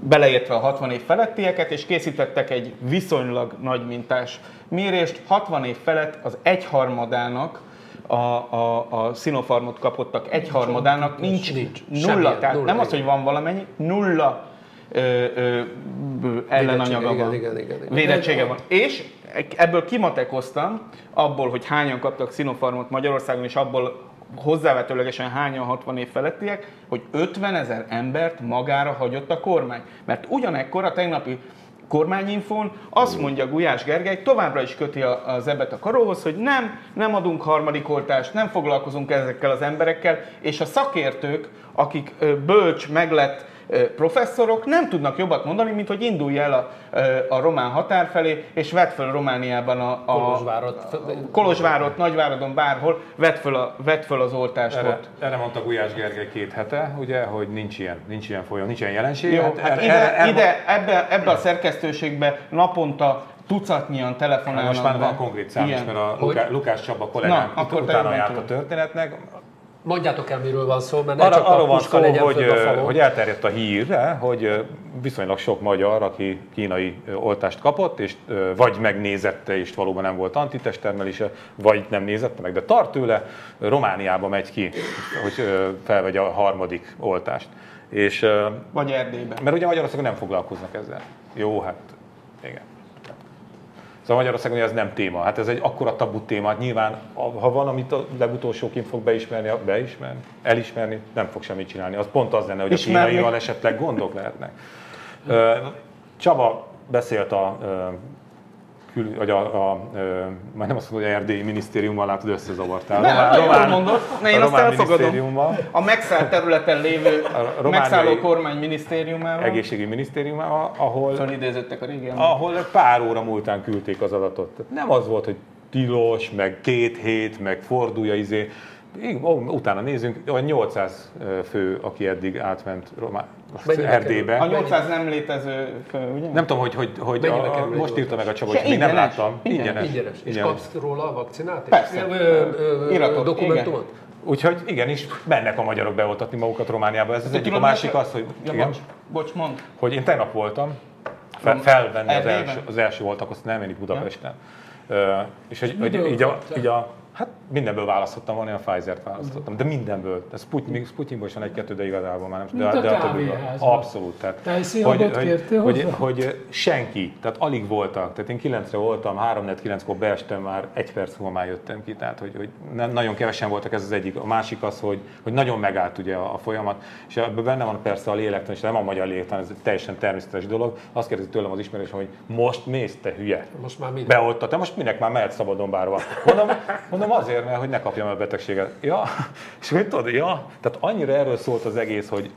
beleértve a 60 év felettieket, és készítettek egy viszonylag nagy mintás mérést. 60 év felett az egyharmadának a, a, a Sinopharmot kapottak egyharmadának nincs, Nincs. nulla, Semmilyen, tehát nulla, nem az, hogy van valamennyi, nulla ö, ö, b- ellenanyaga igen, van. igen, igen, igen. Védettsége van. És ebből kimatekoztam, abból, hogy hányan kaptak Sinopharmot Magyarországon, és abból hozzávetőlegesen hányan 60 év felettiek, hogy 50 ezer embert magára hagyott a kormány. Mert ugyanekkor a tegnapi kormányinfón azt mondja Gulyás Gergely, továbbra is köti a, a zebet a karóhoz, hogy nem, nem adunk harmadik oltást, nem foglalkozunk ezekkel az emberekkel, és a szakértők, akik bölcs, meglett professzorok nem tudnak jobbat mondani, mint hogy indulj el a, a román határ felé, és vedd fel Romániában a, a Kolozsvárot. Kolozsvárot, Nagyváradon, bárhol, vedd fel, a, vedd fel az oltást Erre, ott. erre mondta Gulyás Gergely két hete, ugye, hogy nincs ilyen, nincs ilyen folyam, nincs ilyen jelenség. Jó, hát erre- ide, erre- erre- ide ebbe, ebbe a szerkesztőségbe naponta tucatnyian telefonálnak Most már van konkrét szám is, mert a? Luká, Lukás Csaba kollégánk Na, akkor utána járt a történetnek. Mondjátok el, miről van szó, mert ne Arra, csak arról a van szó, legyen hogy, a hogy elterjedt a hírre, hogy ö, viszonylag sok magyar, aki kínai oltást kapott, és vagy megnézette, és valóban nem volt antitesttermelése, vagy nem nézette meg, de tart tőle, Romániába megy ki, hogy felvegye a harmadik oltást. És, Vagy Erdélyben. mert ugye Magyarországon nem foglalkoznak ezzel. Jó, hát igen. Szóval Magyarországon ez nem téma. Hát ez egy akkora tabu téma. Hát nyilván, ha van, amit a legutolsóként fog beismerni, beismerni, elismerni, nem fog semmit csinálni. Az pont az lenne, hogy Ismerni. a kínaival esetleg gondok lehetnek. Csaba beszélt a kül, vagy a, a, majd nem azt mondom, hogy erdélyi minisztériummal látod összezavartál. Nem, Román- jól román- mondod. Ne, én a azt elfogadom. A megszállt területen lévő romániai- megszálló kormány minisztériumával. egészségügyi minisztériumával, ahol Fölidézöttek a régen. ahol pár óra múltán küldték az adatot. Nem az volt, hogy tilos, meg két hét, meg fordulja izé. Igen, ó, utána nézünk, olyan 800 fő, aki eddig átment Romá... Mennyibe Erdélybe. A 800 nem létező fő, ugye? Nem tudom, hogy, hogy, hogy a, kerül egy most írta meg a Csaba, hogy még nem láttam. Ingyenes. Ingyenes. És Ingyenes. kapsz róla a vakcinát? Persze. Ö, ö, Iratot, Dokumentumot? Úgyhogy igenis, mennek a magyarok beoltatni magukat Romániába. Ez az egyik. A másik az, hogy, Ja, igen, bocs, bocs, mondd. hogy én tegnap voltam, fel, felvenni az első, az első voltak, azt nem, én itt Budapesten. Ö, és hogy, hogy így, a, így a, hát mindenből választottam volna, én a Pfizer-t választottam, de mindenből. De Sputnik, Sputnikból is van egy-kettő, de igazából már nem. Mint de, a de többiből. kávéházban. Abszolút. Tehát, Tejszínhabot kértél hogy, hozzá? hogy, senki, tehát alig voltak. Tehát én 9-re voltam, 3 4 9 kor beestem, már egy perc múlva már jöttem ki. Tehát, hogy, hogy nem, nagyon kevesen voltak, ez az egyik. A másik az, hogy, hogy nagyon megállt ugye a, a folyamat, és ebben benne van persze a lélektan, és nem a magyar lélektan, ez egy teljesen természetes dolog. Azt kérdezi tőlem az ismerős, hogy most mész, te hülye. Most már minden. Beoltat, te most minek már mehet szabadon bárhova? Mondom, mondom azért, mert hogy ne kapjam a betegséget. Ja, [LAUGHS] és mit tudod, ja, tehát annyira erről szólt az egész, hogy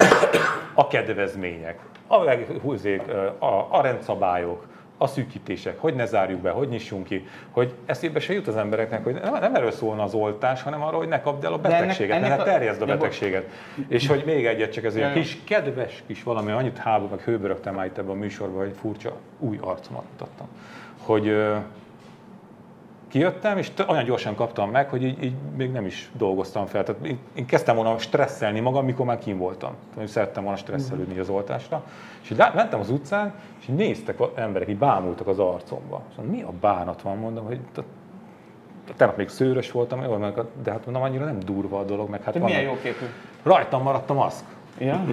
a kedvezmények, a, húzzék, a, a rendszabályok, a szűkítések, hogy ne zárjuk be, hogy nyissunk ki, hogy eszébe se jut az embereknek, hogy nem, nem erről szólna az oltás, hanem arról, hogy ne kapd el a ennek- betegséget, ennek ne, ne a- terjeszd a bocs. betegséget. És hogy még egyet csak ez egy kis, kedves kis valami, annyit háború, meg hőbörögtem már itt ebben a műsorban, hogy furcsa új arcomat mutattam. Hogy kijöttem, és olyan gyorsan kaptam meg, hogy így, így még nem is dolgoztam fel. Tehát én, én kezdtem volna stresszelni magam, mikor már kín voltam. Szerettem volna stresszelődni az oltásra. És így lá- mentem az utcán, és így néztek a emberek, így bámultak az arcomba. Mondom, mi a bánat van, mondom, hogy tegnap még szőrös voltam, de hát mondom, annyira nem durva a dolog, meg hát Te vannak- milyen jó képű. Rajtam maradt a maszk. Ja?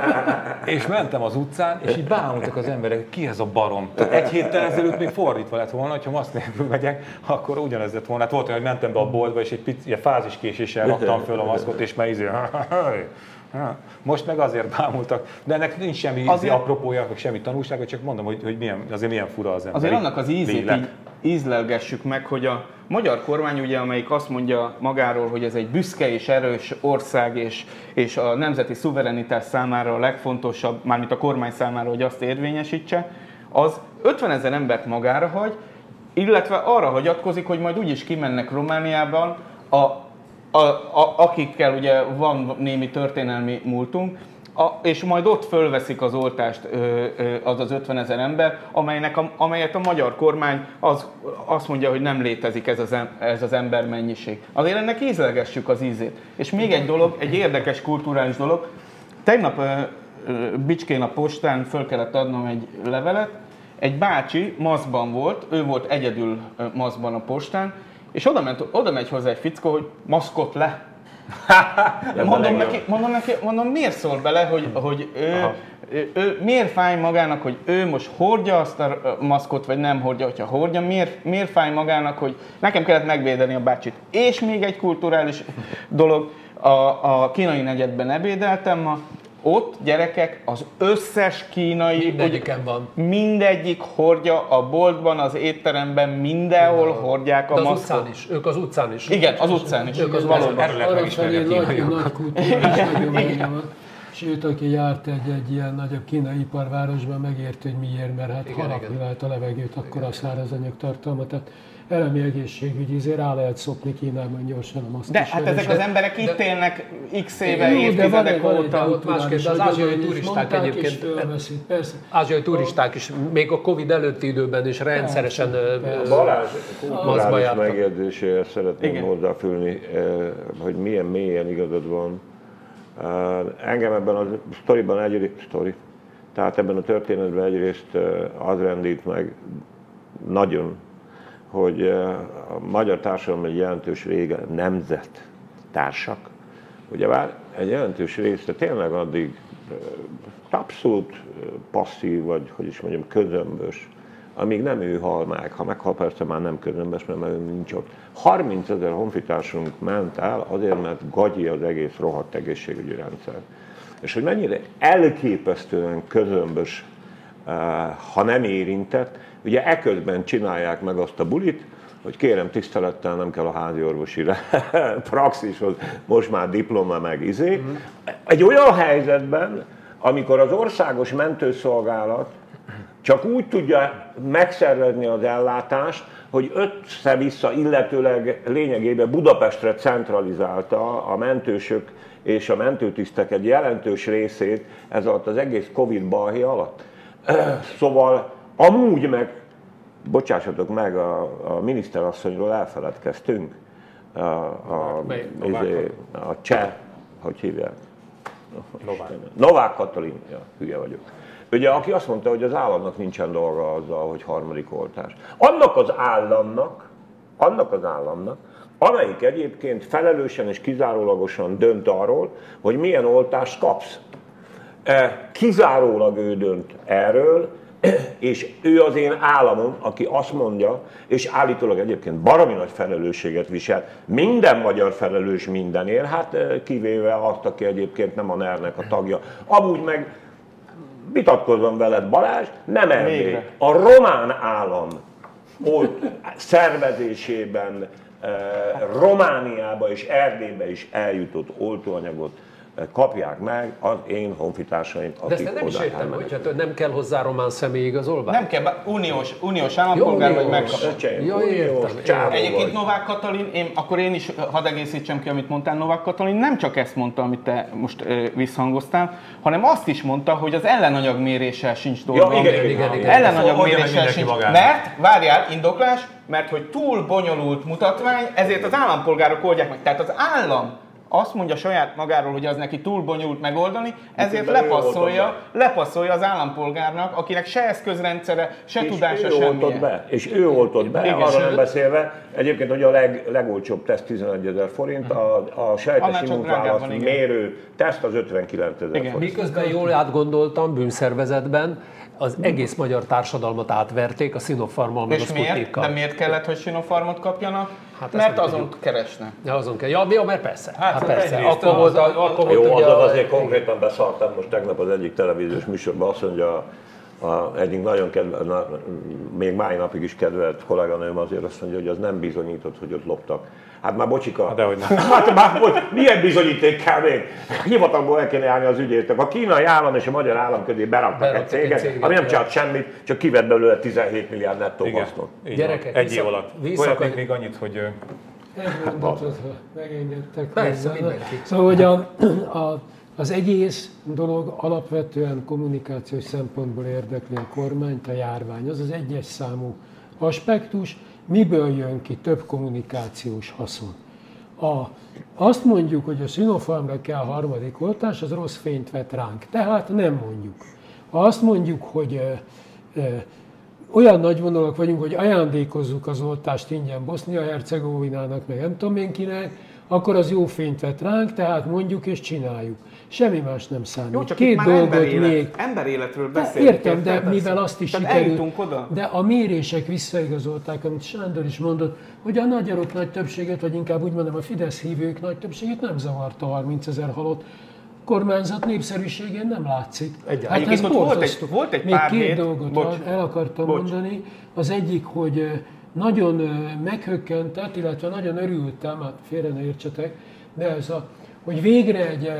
[LAUGHS] És mentem az utcán, és így bámultak az emberek, ki ez a barom. Tehát egy héttel ezelőtt még fordítva lett volna, hogyha maszk nélkül megyek, akkor ugyanez lett volna. Hát volt olyan, hogy mentem be a boltba, és egy pici fáziskéséssel raktam föl a maszkot, és már izé, [LAUGHS] most meg azért bámultak, de ennek nincs semmi. Azért- apropója, meg semmi tanulsága, csak mondom, hogy, hogy milyen, azért milyen fura az ember. Azért annak az ízét így ízlelgessük meg, hogy a magyar kormány, ugye, amelyik azt mondja magáról, hogy ez egy büszke és erős ország, és, és a nemzeti szuverenitás számára a legfontosabb, mármint a kormány számára, hogy azt érvényesítse, az 50 ezer embert magára hagy, illetve arra hagyatkozik, hogy majd úgyis kimennek Romániában, a, a, a, akikkel ugye van némi történelmi múltunk, a, és majd ott fölveszik az oltást ö, ö, az az 50 ezer ember, amelynek a, amelyet a magyar kormány az, azt mondja, hogy nem létezik ez az, em, ez az ember mennyiség. Azért ennek ízlegessük az ízét. És még egy dolog, egy érdekes kulturális dolog. Tegnap ö, ö, Bicskén a postán föl kellett adnom egy levelet, egy bácsi maszkban volt, ő volt egyedül ö, maszkban a postán, és oda, ment, oda megy hozzá egy fickó, hogy maszkot le. [LAUGHS] mondom, neki, mondom neki, mondom, miért szól bele, hogy, hogy ő, ő, ő, miért fáj magának, hogy ő most hordja azt a maszkot, vagy nem hordja, hogyha hordja, miért, miért fáj magának, hogy nekem kellett megvédeni a bácsit. És még egy kulturális dolog, a, a kínai negyedben ebédeltem ma, ott gyerekek, az összes kínai, Mindegyiken van. mindegyik hordja a boltban, az étteremben, mindenhol hordják a De az maszkot. utcán is, ők az utcán is. Igen, az utcán is. Ők az valóban. Erről lehet megismerni a kínaiakat. nagy. [LAUGHS] Sőt, aki járt egy, egy ilyen nagyobb kínai iparvárosban, megérti, hogy miért, mert hát Igen, harapni igen. lehet a levegőt, akkor a szárazanyag tartalma. Tehát elemi egészségügyi, azért rá lehet szopni Kínában gyorsan a maszk De hát ezek az emberek itt élnek x éve, Jó, de évtizedek egy óta. ott másképp, de az ázsiai turisták egyébként-. Ázsiai turisták is, még a Covid előtti időben is rendszeresen. Balázs kulturális megjegyzéséhez szeretném eh, hogy milyen mélyen igazad van. Engem ebben a sztoriban egyrészt, sztori, tehát ebben a történetben egyrészt az rendít meg nagyon, hogy a magyar társadalom egy jelentős rége nemzet társak. Ugye már egy jelentős része tényleg addig abszolút passzív, vagy hogy is mondjam, közömbös, amíg nem ő hal meg. Ha meghal, persze már nem közömbös, mert már ő nincs ott. 30 ezer honfitársunk ment el azért, mert gagyi az egész rohadt egészségügyi rendszer. És hogy mennyire elképesztően közömbös, ha nem érintett, ugye eközben csinálják meg azt a bulit, hogy kérem tisztelettel nem kell a házi orvosi [LAUGHS] praxishoz, most már diploma meg izé. Egy olyan helyzetben, amikor az országos mentőszolgálat csak úgy tudja megszervezni az ellátást, hogy össze-vissza illetőleg lényegében Budapestre centralizálta a mentősök és a mentőtisztek egy jelentős részét ez alatt az egész Covid balhé alatt. [CLEARS THROAT] Szóval amúgy meg, bocsássatok meg, a, a miniszterasszonyról elfeledkeztünk. A, a, a, a cseh, hogy hívják? Novák. Novák Katalin, ja, hülye vagyok. Ugye, aki azt mondta, hogy az államnak nincsen dolga azzal, hogy harmadik oltás. Annak az államnak, annak az államnak, amelyik egyébként felelősen és kizárólagosan dönt arról, hogy milyen oltást kapsz. E, kizárólag ő dönt erről, és ő az én államom, aki azt mondja, és állítólag egyébként baromi nagy felelősséget visel, minden magyar felelős mindenért, hát e, kivéve azt, aki egyébként nem a ner a tagja. Amúgy meg vitatkozom veled Balázs, nem elvé. A román állam volt szervezésében eh, Romániába és Erdélybe is eljutott oltóanyagot kapják meg az én honfitársaim, akik De ezt nem is értem, hogy hát nem kell hozzá román személyigazolvány? Nem kell, uniós, uniós állampolgár vagy megkapod. Ja, értem. Egyébként Novák Katalin, én, akkor én is hadd egészítsem ki, amit mondtál, Novák Katalin nem csak ezt mondta, amit te most ö, visszhangoztál, hanem azt is mondta, hogy az ellenanyagméréssel sincs dolga. Ja, igen, igen, igen, igen. Ellenanyagméréssel sincs. Magára. Mert, várjál, indoklás, mert hogy túl bonyolult mutatvány, ezért az állampolgárok oldják meg. Tehát az állam azt mondja saját magáról, hogy az neki túl bonyolult megoldani, ezért lepasszolja, lepasszolja az állampolgárnak, akinek se eszközrendszere, se és tudása, ő semmilyen. be, És ő oltott be, Igen, arra nem beszélve, egyébként, hogy a leg, legolcsóbb teszt 11 ezer forint, a, a sejtes immunválaszt mérő teszt az 59 ezer forint. Miközben jól átgondoltam bűnszervezetben, az egész magyar társadalmat átverték a Sinopharmal, meg És a miért? De miért kellett, hogy Sinopharmot kapjanak? Hát mert azon tudjuk. keresne. Ja, azon kell. Ja, ja, mert persze. Hát, hát persze. Akkor volt, az, akkor volt jó, azon azért konkrétan beszartam most tegnap az egyik televíziós műsorban, azt mondja, a, egyik nagyon kedve, na, még mai napig is kedvelt kolléganőm azért azt mondja, hogy az nem bizonyított, hogy ott loptak. Hát már bocsika. Hát, dehogy nem. [LAUGHS] Hát már, bocs, milyen bizonyíték kell még? Hivatalból el kéne állni az ügyétek. A kínai állam és a magyar állam közé beraktak egy céget, céget, ami nem csinált semmit, csak kivett belőle 17 milliárd nettó hasznot. Gyerekek, egy év alatt. Folyatnék még annyit, hogy egy mondatot, megengedtek. Persze, Szóval, hogy a, a, az egész dolog alapvetően kommunikációs szempontból érdekli a kormányt, a járvány. Az az egyes számú aspektus, miből jön ki több kommunikációs haszon. A, azt mondjuk, hogy a Sinopharmra kell harmadik oltás, az rossz fényt vet ránk. Tehát nem mondjuk. Ha azt mondjuk, hogy e, e, olyan nagy vonalak vagyunk, hogy ajándékozzuk az oltást ingyen Bosznia-Hercegovinának, meg nem tudom én kinek, akkor az jó fényt vet ránk, tehát mondjuk és csináljuk. Semmi más nem számít. Jó, csak Két már dolgot emberélet, még. Emberéletről beszélünk. Értem, de mivel azt is Tehát sikerült. Oda. De a mérések visszaigazolták, amit Sándor is mondott, hogy a nagyarok nagy többséget, vagy inkább úgy mondom, a Fidesz hívők nagy többségét nem zavarta 30 ezer halott kormányzat népszerűségén nem látszik. Egyáltalán. Hát ez volt egy, volt egy Még pár két hét, dolgot bocs, el akartam bocs. mondani. Az egyik, hogy nagyon meghökkentett, illetve nagyon örültem, hát félre ne értsetek, de ez a, hogy végre egy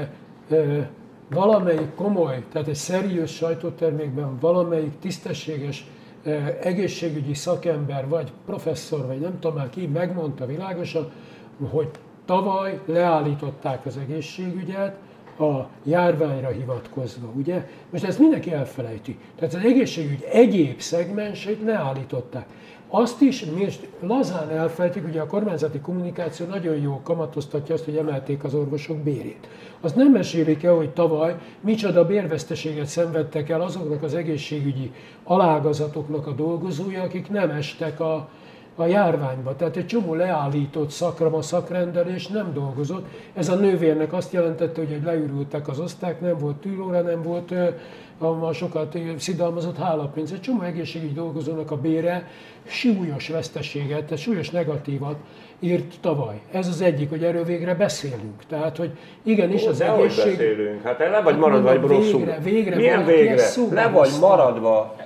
valamelyik komoly, tehát egy szeriős sajtótermékben valamelyik tisztességes egészségügyi szakember, vagy professzor, vagy nem tudom már ki, megmondta világosan, hogy tavaly leállították az egészségügyet, a járványra hivatkozva, ugye? Most ezt mindenki elfelejti. Tehát az egészségügy egyéb szegmensét leállították. Azt is most lazán elfelejtik, ugye a kormányzati kommunikáció nagyon jó kamatoztatja azt, hogy emelték az orvosok bérét. Az nem mesélik el, hogy tavaly micsoda bérveszteséget szenvedtek el azoknak az egészségügyi alágazatoknak a dolgozói, akik nem estek a, a járványba. Tehát egy csomó leállított a szakrendelés nem dolgozott. Ez a nővérnek azt jelentette, hogy leürültek az oszták, nem volt tűlóra, nem volt a sokat szidalmazott hálapénz. Egy csomó egészségügyi dolgozónak a bére súlyos veszteséget, tehát súlyos negatívat írt tavaly. Ez az egyik, hogy erről végre beszélünk. Tehát, hogy igenis az Ó, egészség... beszélünk. Hát le vagy hát maradva egy brosszúr. Végre, végre Milyen végre? Le vagy maradva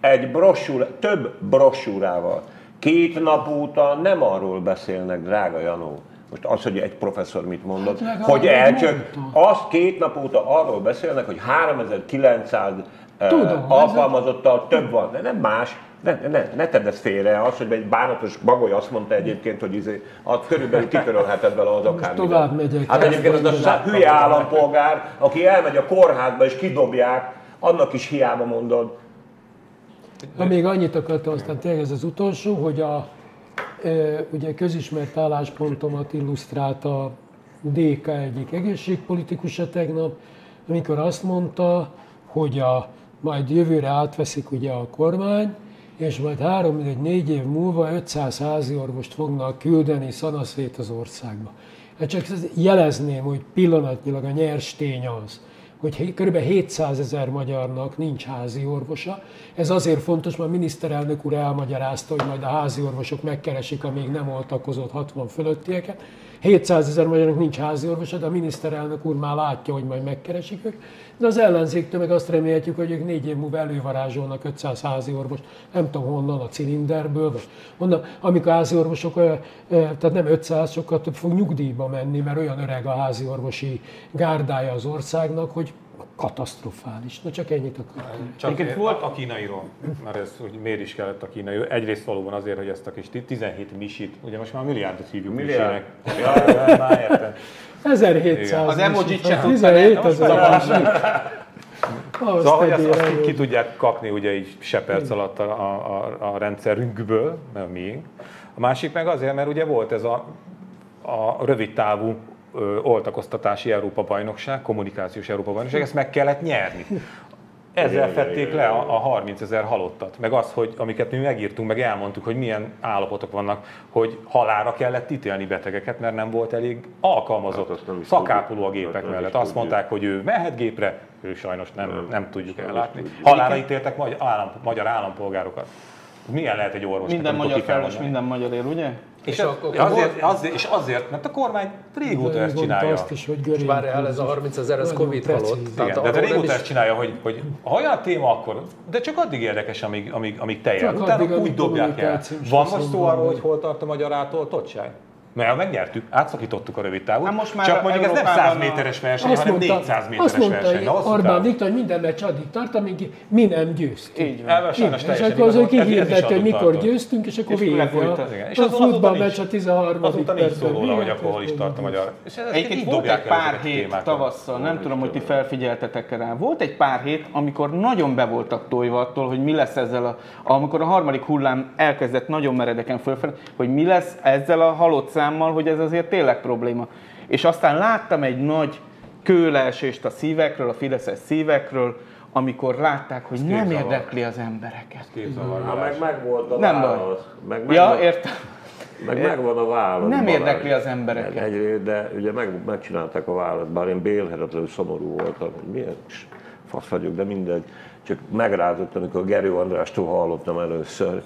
egy brossúr, több brossúrával. Két nap óta nem arról beszélnek, drága Janó, most az, hogy egy professzor mit mondott, hát hogy elcsök, azt két nap óta arról beszélnek, hogy 3900 Tudom, alkalmazottal több van, de nem más. Ne, ne, ne tedd ezt félre, az, hogy egy bánatos bagoly azt mondta egyébként, hogy izé, a körülbelül kitörölheted vele az akár. tovább megyek. Hát egyébként az a hülye állampolgár, aki elmegy a kórházba és kidobják, annak is hiába mondod. Ha még annyit akartam, aztán tényleg ez az utolsó, hogy a ugye közismert álláspontomat illusztrálta a DK egyik egészségpolitikusa tegnap, amikor azt mondta, hogy a, majd jövőre átveszik ugye a kormány, és majd három vagy négy év múlva 500 házi orvost fognak küldeni szanaszét az országba. Hát csak jelezném, hogy pillanatnyilag a nyers tény az, hogy kb. 700 ezer magyarnak nincs házi orvosa. Ez azért fontos, mert a miniszterelnök úr elmagyarázta, hogy majd a házi orvosok megkeresik a még nem oltakozott 60 fölöttieket. 700 ezer magyarnak nincs házi orvosa, de a miniszterelnök úr már látja, hogy majd megkeresik ők. De az ellenzéktől meg azt remélhetjük, hogy ők négy év múlva elővarázsolnak 500 házi orvost, nem tudom honnan, a cilinderből, vagy honnan, amikor a házi orvosok, tehát nem 500, sokkal több fog nyugdíjba menni, mert olyan öreg a házi orvosi gárdája az országnak, hogy katasztrofális. Na csak ennyit akartam. Csak Egyébként volt a kínairól, mert ez, hogy miért is kellett a kínai. Egyrészt valóban azért, hogy ezt a kis 17 misit, ugye most már milliárdot hívjuk Milliárd. misinek. Ja, ja, már értem. 1700 Az emojit se tudta, 17 nem? Most Ahhoz Szóval, hogy azt, azt elő. ki tudják kapni ugye így se perc alatt a, a, a, a rendszerünkből, nem a miénk. A másik meg azért, mert ugye volt ez a, a rövid távú oltakoztatási Európa-bajnokság, kommunikációs Európa-bajnokság, ezt meg kellett nyerni. Ezzel Igen, fették igen, le igen. a, a 30 ezer halottat, meg az, hogy amiket mi megírtunk, meg elmondtuk, hogy milyen állapotok vannak, hogy halára kellett ítélni betegeket, mert nem volt elég alkalmazott Hát szakápoló a tudjuk. gépek Hát mellett. Azt mondták, hogy ő mehet gépre, ő sajnos nem, nem, Nem. tudjuk ellátni. Halára ítéltek magyar, állam, magyar állampolgárokat. Milyen lehet egy orvos? Minden magyar felelős, minden magyar él, ugye? És, És akkor- azért, azért, és azért, mert a kormány régóta ezt csinálja. Azt is, hogy És görényi várj el, ez a 30 ezer, ez Covid halott. Igen, de nem régóta ezt csinálja, hogy, hogy ha olyan téma, akkor, de csak addig érdekes, amíg, amíg, amíg te jel. Csak Utána addig, úgy dobják el. Van most szó arról, hogy hol tart a magyar átoltottság? Mert megnyertük, átszakítottuk a rövid távot. Hát most már Csak mondjuk ez nem 100 Európában a- méteres verseny, Azt hanem mondta, 400 méteres azt mondta verseny. Hosszú Orbán távon. Viktor, hogy minden meccs addig tart, amíg mi nem győztünk. Így van. Elve sajnos és akkor az, hogy kihirdette, hogy mikor tartott. győztünk, és akkor vége. és a futballmeccs a 13. Azóta nincs szó róla, hogy akkor hol is tart a magyar. És Egyébként volt egy pár hét tavasszal, nem tudom, hogy ti felfigyeltetek rá. Volt egy pár hét, amikor nagyon be voltak tojva attól, hogy mi lesz ezzel a, amikor a harmadik hullám elkezdett nagyon meredeken fölfelé, hogy mi lesz ezzel a halott számmal, hogy ez azért tényleg probléma. És aztán láttam egy nagy kőleesést a szívekről, a fideszes szívekről, amikor látták, hogy nem képzavar. érdekli az embereket. Képzavargás. meg megvolt a Nem baj. válasz. Meg, Ja, megvan- értem. meg megvan a válasz. Nem Balázs. érdekli az embereket. Egy, de ugye meg, megcsinálták a választ, bár én bélhetetlenül szomorú voltam, hogy milyen is fasz vagyok, de mindegy. Csak megrázott, amikor Gerő Andrástól hallottam először,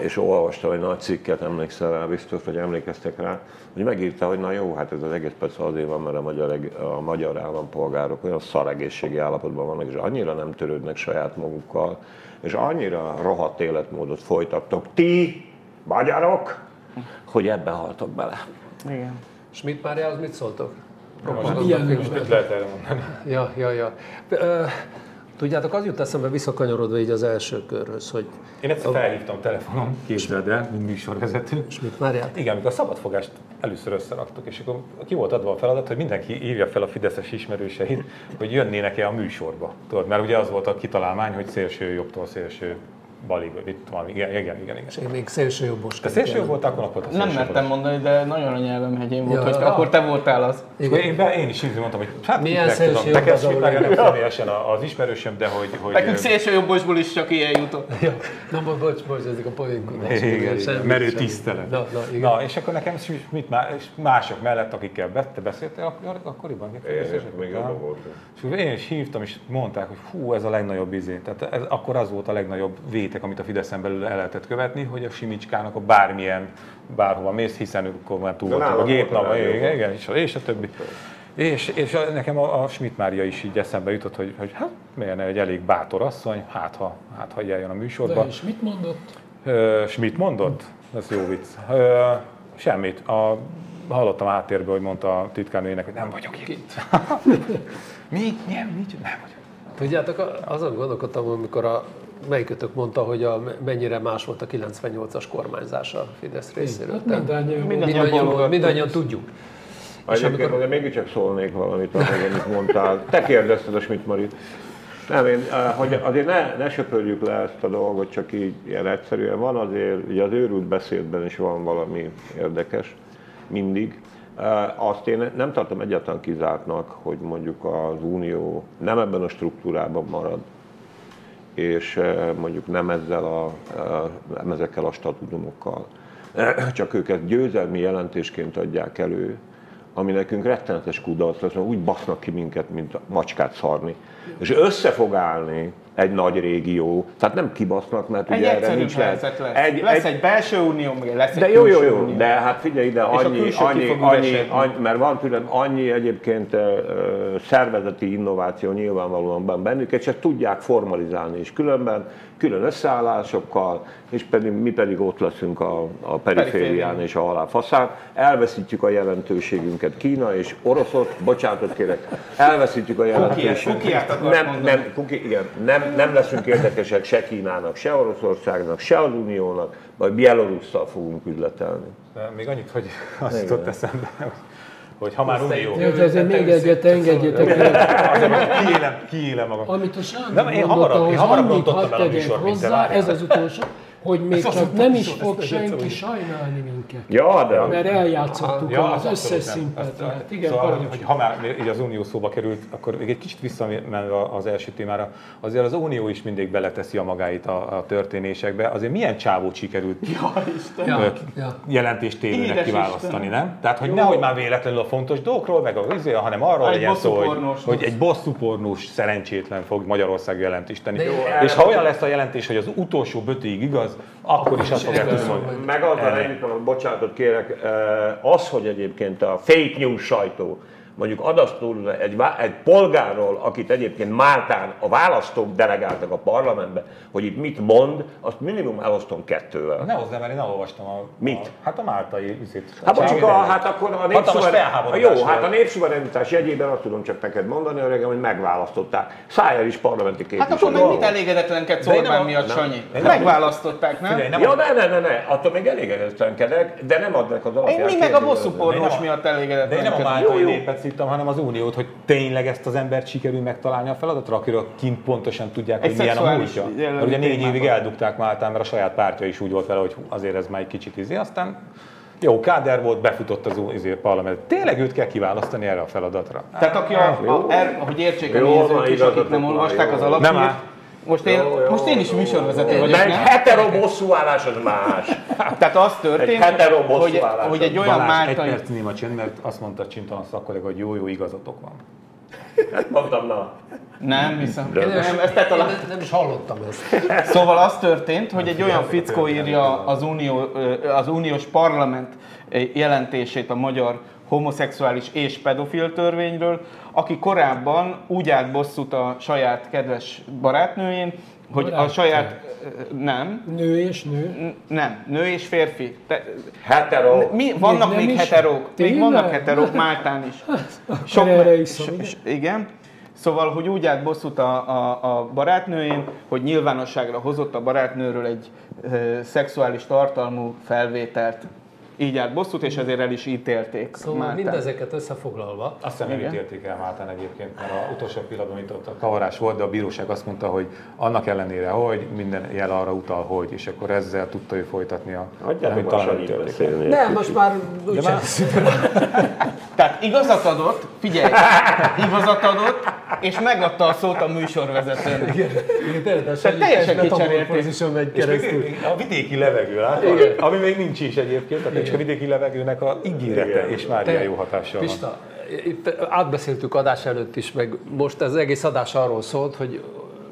és olvastam egy nagy cikket, emlékszel rá, biztos, hogy emlékeztek rá, hogy megírta, hogy na jó, hát ez az egész persze azért van, mert a magyar, a magyar állampolgárok olyan szar egészségi állapotban vannak, és annyira nem törődnek saját magukkal, és annyira rohadt életmódot folytattok ti, magyarok, hogy ebbe haltok bele. Igen. Schmidt Máriához mit szóltok? Ilyen Mit lehet erre mondani? Ja, ja, ja. Tudjátok, az jut eszembe visszakanyarodva így az első körhöz, hogy Én egyszer felhívtam telefonon, képzeld el, mint műsorvezető. Schmidt Máriát, Igen, amikor a szabadfogást először összeraktuk, és akkor ki volt adva a feladat, hogy mindenki írja fel a fideszes ismerőseit, hogy jönnének-e a műsorba. Tudod, mert ugye az volt a kitalálmány, hogy szélső jobbtól szélső vagy itt valami. Igen, igen, igen. igen. és én még szélső jobbos. Te szélső jobb volt, akkor akkor te Nem szélső mertem mondani, de nagyon a nyelvem hegyén volt, Ja, hogy akkor te voltál az. És akkor én, be, én is így mondtam, hogy hát Milyen szélső tudom, jobb az, ahol nem személyesen a- az ismerősöm, de hogy... hogy Nekünk szélsőjobbosból is csak ilyen jutott. Ja, na, bo- bocs, bocs, ezek a poénkodások. Igen, igen, merő tisztelet. Na, na, igen. Na, és akkor nekem mit má, és mások mellett, akikkel te beszéltél ak- akkoriban? Én még abban voltam. És akkor én is hívtam, és mondták, hogy hú, ez a legnagyobb izé. Tehát ez, akkor az volt a legnagyobb vétek, amit a Fideszen belül el lehetett követni, hogy a Simicskának a bármilyen, bárhova mész, hiszen ők akkor már túl voltak a nálam volt a gépnap, legjobb. igen, igen, és, a- és a többi. És, és a- nekem a, a Schmidt Mária is így eszembe jutott, hogy, hogy hát miért ne egy elég bátor asszony, hát ha, hát ha eljön a műsorba. De és mit mondott? Ö, Schmidt mondott? Ez jó vicc. Ö, semmit. A, hallottam áttérből, hogy mondta a titkárnőjének, hogy nem vagyok itt. [LAUGHS] Mi? Nem, nincs, nem vagyok. Tudjátok, a- azon gondolkodtam, amikor a melyikötök mondta, hogy a, mennyire más volt a 98-as kormányzás a Fidesz részéről. Hát mindannyian- mindannyian mindannyian, tudjuk. Egyébként amikor- mégiscsak szólnék valamit amit mondtál. Te kérdezted a Schmidt Marit. Nem, én, eh, hogy azért ne, ne söpörjük le ezt a dolgot, csak így ilyen egyszerűen. Van azért, ugye az őrült beszédben is van valami érdekes, mindig. Eh, Azt én nem tartom egyáltalán kizártnak, hogy mondjuk az Unió nem ebben a struktúrában marad, és eh, mondjuk nem ezzel a, eh, nem ezekkel a statutumokkal, [CLEARS THROAT] csak őket győzelmi jelentésként adják elő, ami nekünk rettenetes kudarc lesz, mert úgy basznak ki minket, mint macskát szarni. És össze állni egy nagy régió, tehát nem kibasznak, mert Egy ugye erre nincs lehet. lesz. Egy, lesz egy belső unió, meg lesz De egy jó, jó, külső jó, unió. de hát figyelj ide, annyi, annyi, annyi, annyi, mert van tőlem annyi egyébként ö, szervezeti innováció nyilvánvalóan van bennük, és ezt tudják formalizálni is különben, külön összeállásokkal, és pedig mi pedig ott leszünk a, a periférián és a aláfaszán. Elveszítjük a jelentőségünket Kína és Oroszot, bocsánatot kérek, elveszítjük a jelentőségünket. kukiát akarsz nem, nem, kuki, igen, nem, nem leszünk érdekesek se Kínának, se Oroszországnak, se az Uniónak, majd Bielorusszal fogunk üzletelni. De még annyit, hogy azt jutott eszembe, hogy, hogy ha már unió, Jó, de azért még egyet azért majd kiélem, kiélem magam. Amit a Sándor Nem, én mondott, hamarabb- én hamarabb rontottam el a műsort, mint te, hozzá, várjál. ez az utolsó, hogy még csak nem is fog senki sajnálni minket. Ja, de Mert eljátszottuk Ja, az összes szintet. Tehát igen, szóval, hogy, ha már így az Unió szóba került, akkor még egy kicsit visszamenve az első témára, azért az Unió is mindig beleteszi a magáit a, a történésekbe. Azért milyen csávót sikerült [LAUGHS] Ja, Isten. Ja, ja. jelentéstévőnek kiválasztani, Istenem. nem? Tehát, hogy nehogy már véletlenül a fontos dolgokról, meg a izé, hanem arról Egy legyen szó, hogy, hogy egy bosszúpornós szerencsétlen fog Magyarország jelentést tenni. De jó, És ha olyan lesz a jelentés, hogy az utolsó bötéig igaz, akkor is azt fogják mondani. meg azzal együtt, van, bocsánatot kérek, eh, az, hogy egyébként a fake news sajtó mondjuk adasztul egy, egy polgárról, akit egyébként Máltán a választók delegáltak a parlamentbe, hogy itt mit mond, azt minimum elosztom kettővel. Ne hozzá, mert én elolvastam a... Mit? A, hát a máltai izét. Hát Csávó mondjuk, a, hát akkor a népszuverenitás, jó, hát a népszuverenitás jegyében azt tudom csak neked mondani, öregem, hogy megválasztották. Szájjel is parlamenti képviselő. Hát akkor meg mit elégedetlenkedsz Orbán a- miatt, nem. Sanyi? Nem- Megválasztották, nem? Figyelj, nem Ja, a- ne, ne, ne, ne, attól még elégedetlenkedek, de nem adnak az alapján. Én mi meg a kérdőjelezni. bosszú De én pornós nem a- miatt De én nem a máltai Jó, jó. népet szívtam, hanem az uniót, hogy tényleg ezt az embert sikerül megtalálni a feladatra, akiről kint pontosan tudják, Egy hogy milyen a múltja. Mert ugye négy évig eldugták Máltán, mert a saját pártja is úgy volt vele, hogy azért ez már egy kicsit izé. Aztán jó, Káder volt, befutott az izé, parlament. Tényleg őt kell kiválasztani erre a feladatra. Tehát aki a, a, er, hogy értsék a nézők igazatok akik nem olvasták az Nem alapírt. Most én, Jó, jó, most én is jó, műsorvezető jó. vagyok, egy nem? hetero bosszúállás az más. [LAUGHS] Tehát az történt, Egy hogy, hogy egy olyan Balázs, egy máltai... perc néma csend, mert azt mondta Csintalan szakkollega, hogy jó, jó igazatok van. Mondtam, na. Nem hiszem. De- Nem, ezt te talán... Én nem is hallottam ezt. [LAUGHS] Szóval az történt, hogy egy olyan fickó írja az, unió, az uniós parlament jelentését a magyar homoszexuális és pedofil törvényről, aki korábban úgy állt bosszút a saját kedves barátnőjén, hogy a saját... Nem, Nő és nő. n- nem, nő és férfi. Te, Hetero. mi, vannak nem még, is? heterók, még Tényleg? vannak heterók Máltán is. [LAUGHS] Sok erre is so- igen. Szóval, hogy úgy állt bosszút a, a, a barátnőjén, hogy nyilvánosságra hozott a barátnőről egy ö, szexuális tartalmú felvételt. Így állt bosszút, és ezért el is ítélték. Szóval Máltán. mindezeket összefoglalva, Azt hiszem, nem Igen. ítélték el Máltán egyébként, mert a utolsó pillanatban, mint ott a kavarás volt, de a bíróság azt mondta, hogy annak ellenére, hogy minden jel arra utal, hogy, és akkor ezzel tudta ő folytatni a Hagyjátok talán ítélték. beszélni. nem, most már úgyse. [LAUGHS] Tehát igazat adott, figyelj, igazat adott, és megadta a szót a műsorvezetőnek. Tehát teljesen kicserélték. És a vidéki levegő, látod? Ami még nincs is egyébként, csak a vidéki levegőnek a ígérete, Igen. és már ilyen jó hatással van. Pista, itt átbeszéltük adás előtt is, meg most az egész adás arról szólt, hogy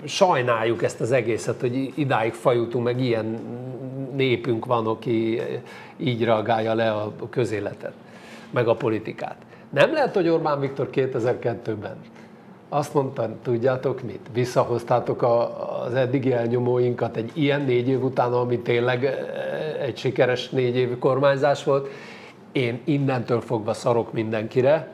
sajnáljuk ezt az egészet, hogy idáig fajutunk, meg ilyen népünk van, aki így reagálja le a közéletet, meg a politikát. Nem lehet, hogy Orbán Viktor 2002-ben azt mondta, tudjátok mit? Visszahoztátok a, az eddigi elnyomóinkat egy ilyen négy év után, ami tényleg eh, egy sikeres négy év kormányzás volt. Én innentől fogva szarok mindenkire,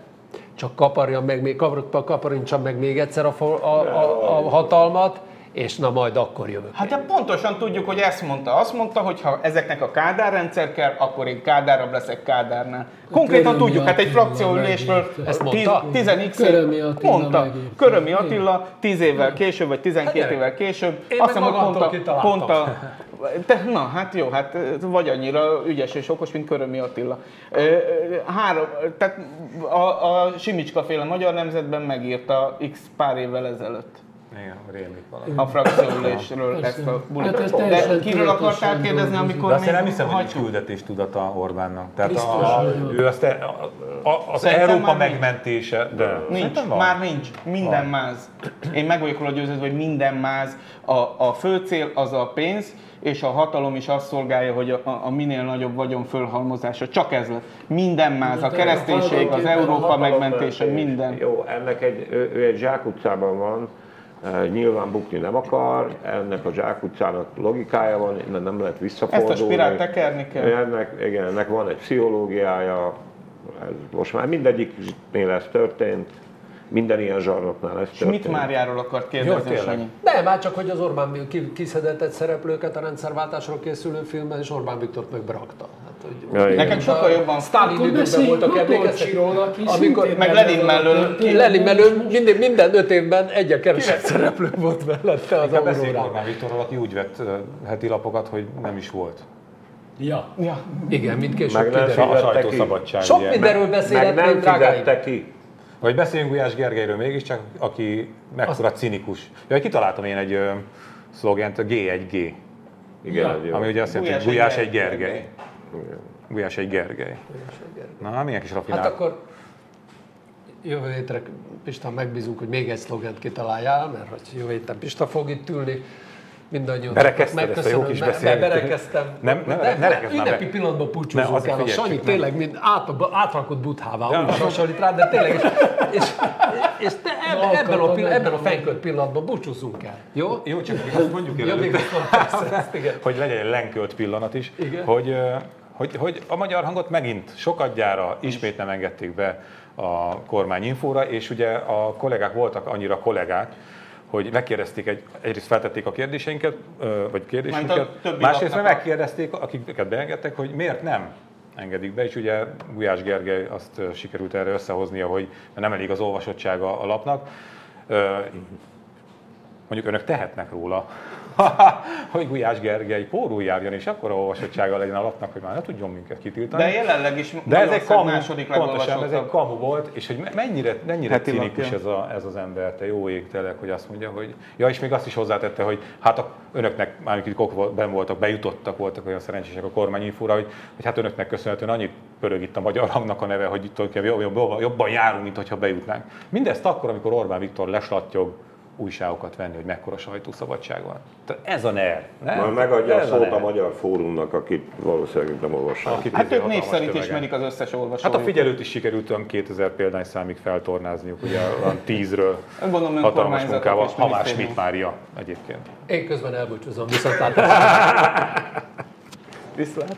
csak kaparja meg, még, kapar- kaparintsam meg még egyszer a, a, a, a hatalmat, és na majd akkor jövök. Hát de pontosan tudjuk, hogy ezt mondta. Azt mondta, hogy ha ezeknek a Kádár rendszer kell, akkor én Kádárabb leszek Kádárnál. Konkrétan Körömi tudjuk, hát egy Attila frakcióülésről megírta. Ezt mondta? 10 Körömi Attila mondta. megírta. Körömi Attila 10 évvel később, vagy 12 Hát évvel később. Én azt meg hiszem, hogy pont a, kitaláltam. pont a, [LAUGHS] te, na, hát jó, hát vagy annyira ügyes és okos, mint Körömi Attila. Ö, ö, Három, tehát a, a Simicska féle magyar nemzetben megírta x pár évvel ezelőtt Igen, rémlik valami. a frakcióülésről ezt a bulit. Hát De kiről akartál kérdezni, amikor De azt én nem még hiszem, hogy küldetés tudata Orbánnak. Tehát Biztos, a, hogy ő azt e, a, a, az Szerintem Európa már nincs. megmentése, de Nincs, már nincs. Minden máz. Én meg vagyok róla győződve, hogy minden máz. A, a fő cél az a pénz, és a hatalom is azt szolgálja, hogy a, a minél nagyobb vagyon fölhalmozása. Csak ez lett. Minden máz. A kereszténység, az a Európa megmentése, Mentés. minden. Jó, ennek egy, ő, ő egy zsákutcában van, nyilván bukni nem akar, ennek a zsákutcának logikája van, innen nem lehet visszafordulni. Ezt a spirált tekerni kell. Ennek, igen, ennek van egy pszichológiája, ez most már mindegyiknél ez történt, minden ilyen zsarnoknál ez történt. Schmidt Máriáról akart Jó, kérdezni, tényleg. Sanyi. Nem, már csak, hogy az Orbán ki- kiszedett szereplőket a rendszerváltásról készülő filmben, és Orbán Viktort meg hogy Ja, igen. Nekem sokkal jobban Stalin beszéljünk voltak emlékeztek, amikor meg Lenin mellől-. Lenin mellől minden, minden öt évben egyen kevesebb szereplő volt mellette az beszéljünk Aurórán. Orbán Viktorról, aki úgy vett heti lapokat, hogy nem is volt. Ja. Ja. Igen, mint később Meg nem kiderül. A sajtószabadság. Sok mindenről Meg beszélhetnénk, nem drágáim. fizette ki. Vagy beszéljünk Gulyás Gergelyről mégiscsak, aki mekkora cinikus. Ja, kitaláltam én egy ö, szlogent, a G1G, Igen, Ja. ami ugye azt jelenti, hogy Gulyás egy Gergely. Gulyás egy Gergely. Na, milyen kis rafinált. Hát akkor jövő hétre Pista megbízunk, hogy még egy szlogent kitaláljál, mert hogy jövő héten Pista fog itt ülni. Mindannyian Berekezted ezt a jó kis be, beszélgetést? berekeztem. Nem, nem, ne rekezd már Ünnepi pillanatban Ne, búcsúzunk el. Sanyi tényleg mind át, átrakott buthává, úgy hasonlít rá, de tényleg, és, és, és te eb, ebben, a, akkor pill- meg- ebben a fenkölt pillanatban búcsúzzunk el. Jó? Jó, csak még azt mondjuk el, előtte, hogy legyen egy lenkölt pillanat is, Igen. Hogy, hogy, hogy a magyar hangot megint sokadjára ismét nem engedték be a kormányinfóra, és ugye a kollégák voltak annyira kollégák, hogy megkérdezték, egy, egyrészt feltették a kérdéseinket, vagy kérdésünket, többi másrészt meg megkérdezték, akiket beengedtek, hogy miért nem engedik be, és ugye Gulyás Gergely azt sikerült erre összehoznia, hogy nem elég az olvasottsága a lapnak. Mondjuk önök tehetnek róla, [LAUGHS] hogy Gulyás Gergely pórul járjon, és akkor olvasottsága legyen a lapnak, hogy már ne tudjon minket kitiltani. De jelenleg is De ez egy kamu, második pontosan, ez egy kamu volt, és hogy mennyire, mennyire Heti cinikus ez, a, ez az ember, te jó ég tényleg, hogy azt mondja, hogy... Ja, és még azt is hozzátette, hogy hát a, önöknek, már akik ott ben voltak, bejutottak, voltak olyan szerencsések a kormányinfóra, hogy, hogy hát önöknek köszönhetően annyit pörög itt a magyar hangnak a neve, hogy itt jobban járunk, mint hogyha bejutnánk. Mindezt akkor, amikor Orbán Viktor leslattyog újságokat venni, hogy mekkora sajtószabadság van. Tehát ez a NER. Nem? Már megadja a Ez szót a NER. Magyar Fórumnak, akit valószínűleg nem olvassák. Akit Hát izé ők név hatalmas szerint ismerik az összes olvasót. Hát a figyelőt is sikerült olyan 2000 példányszámig feltornázniuk, ugye olyan [LAUGHS] 10-ről Gondolom, hatalmas munkával. és Ha más minisztérium. mit Mária egyébként. Én közben elbúcsúzom, [LAUGHS] viszontlátásra. [LAUGHS] Viszlát.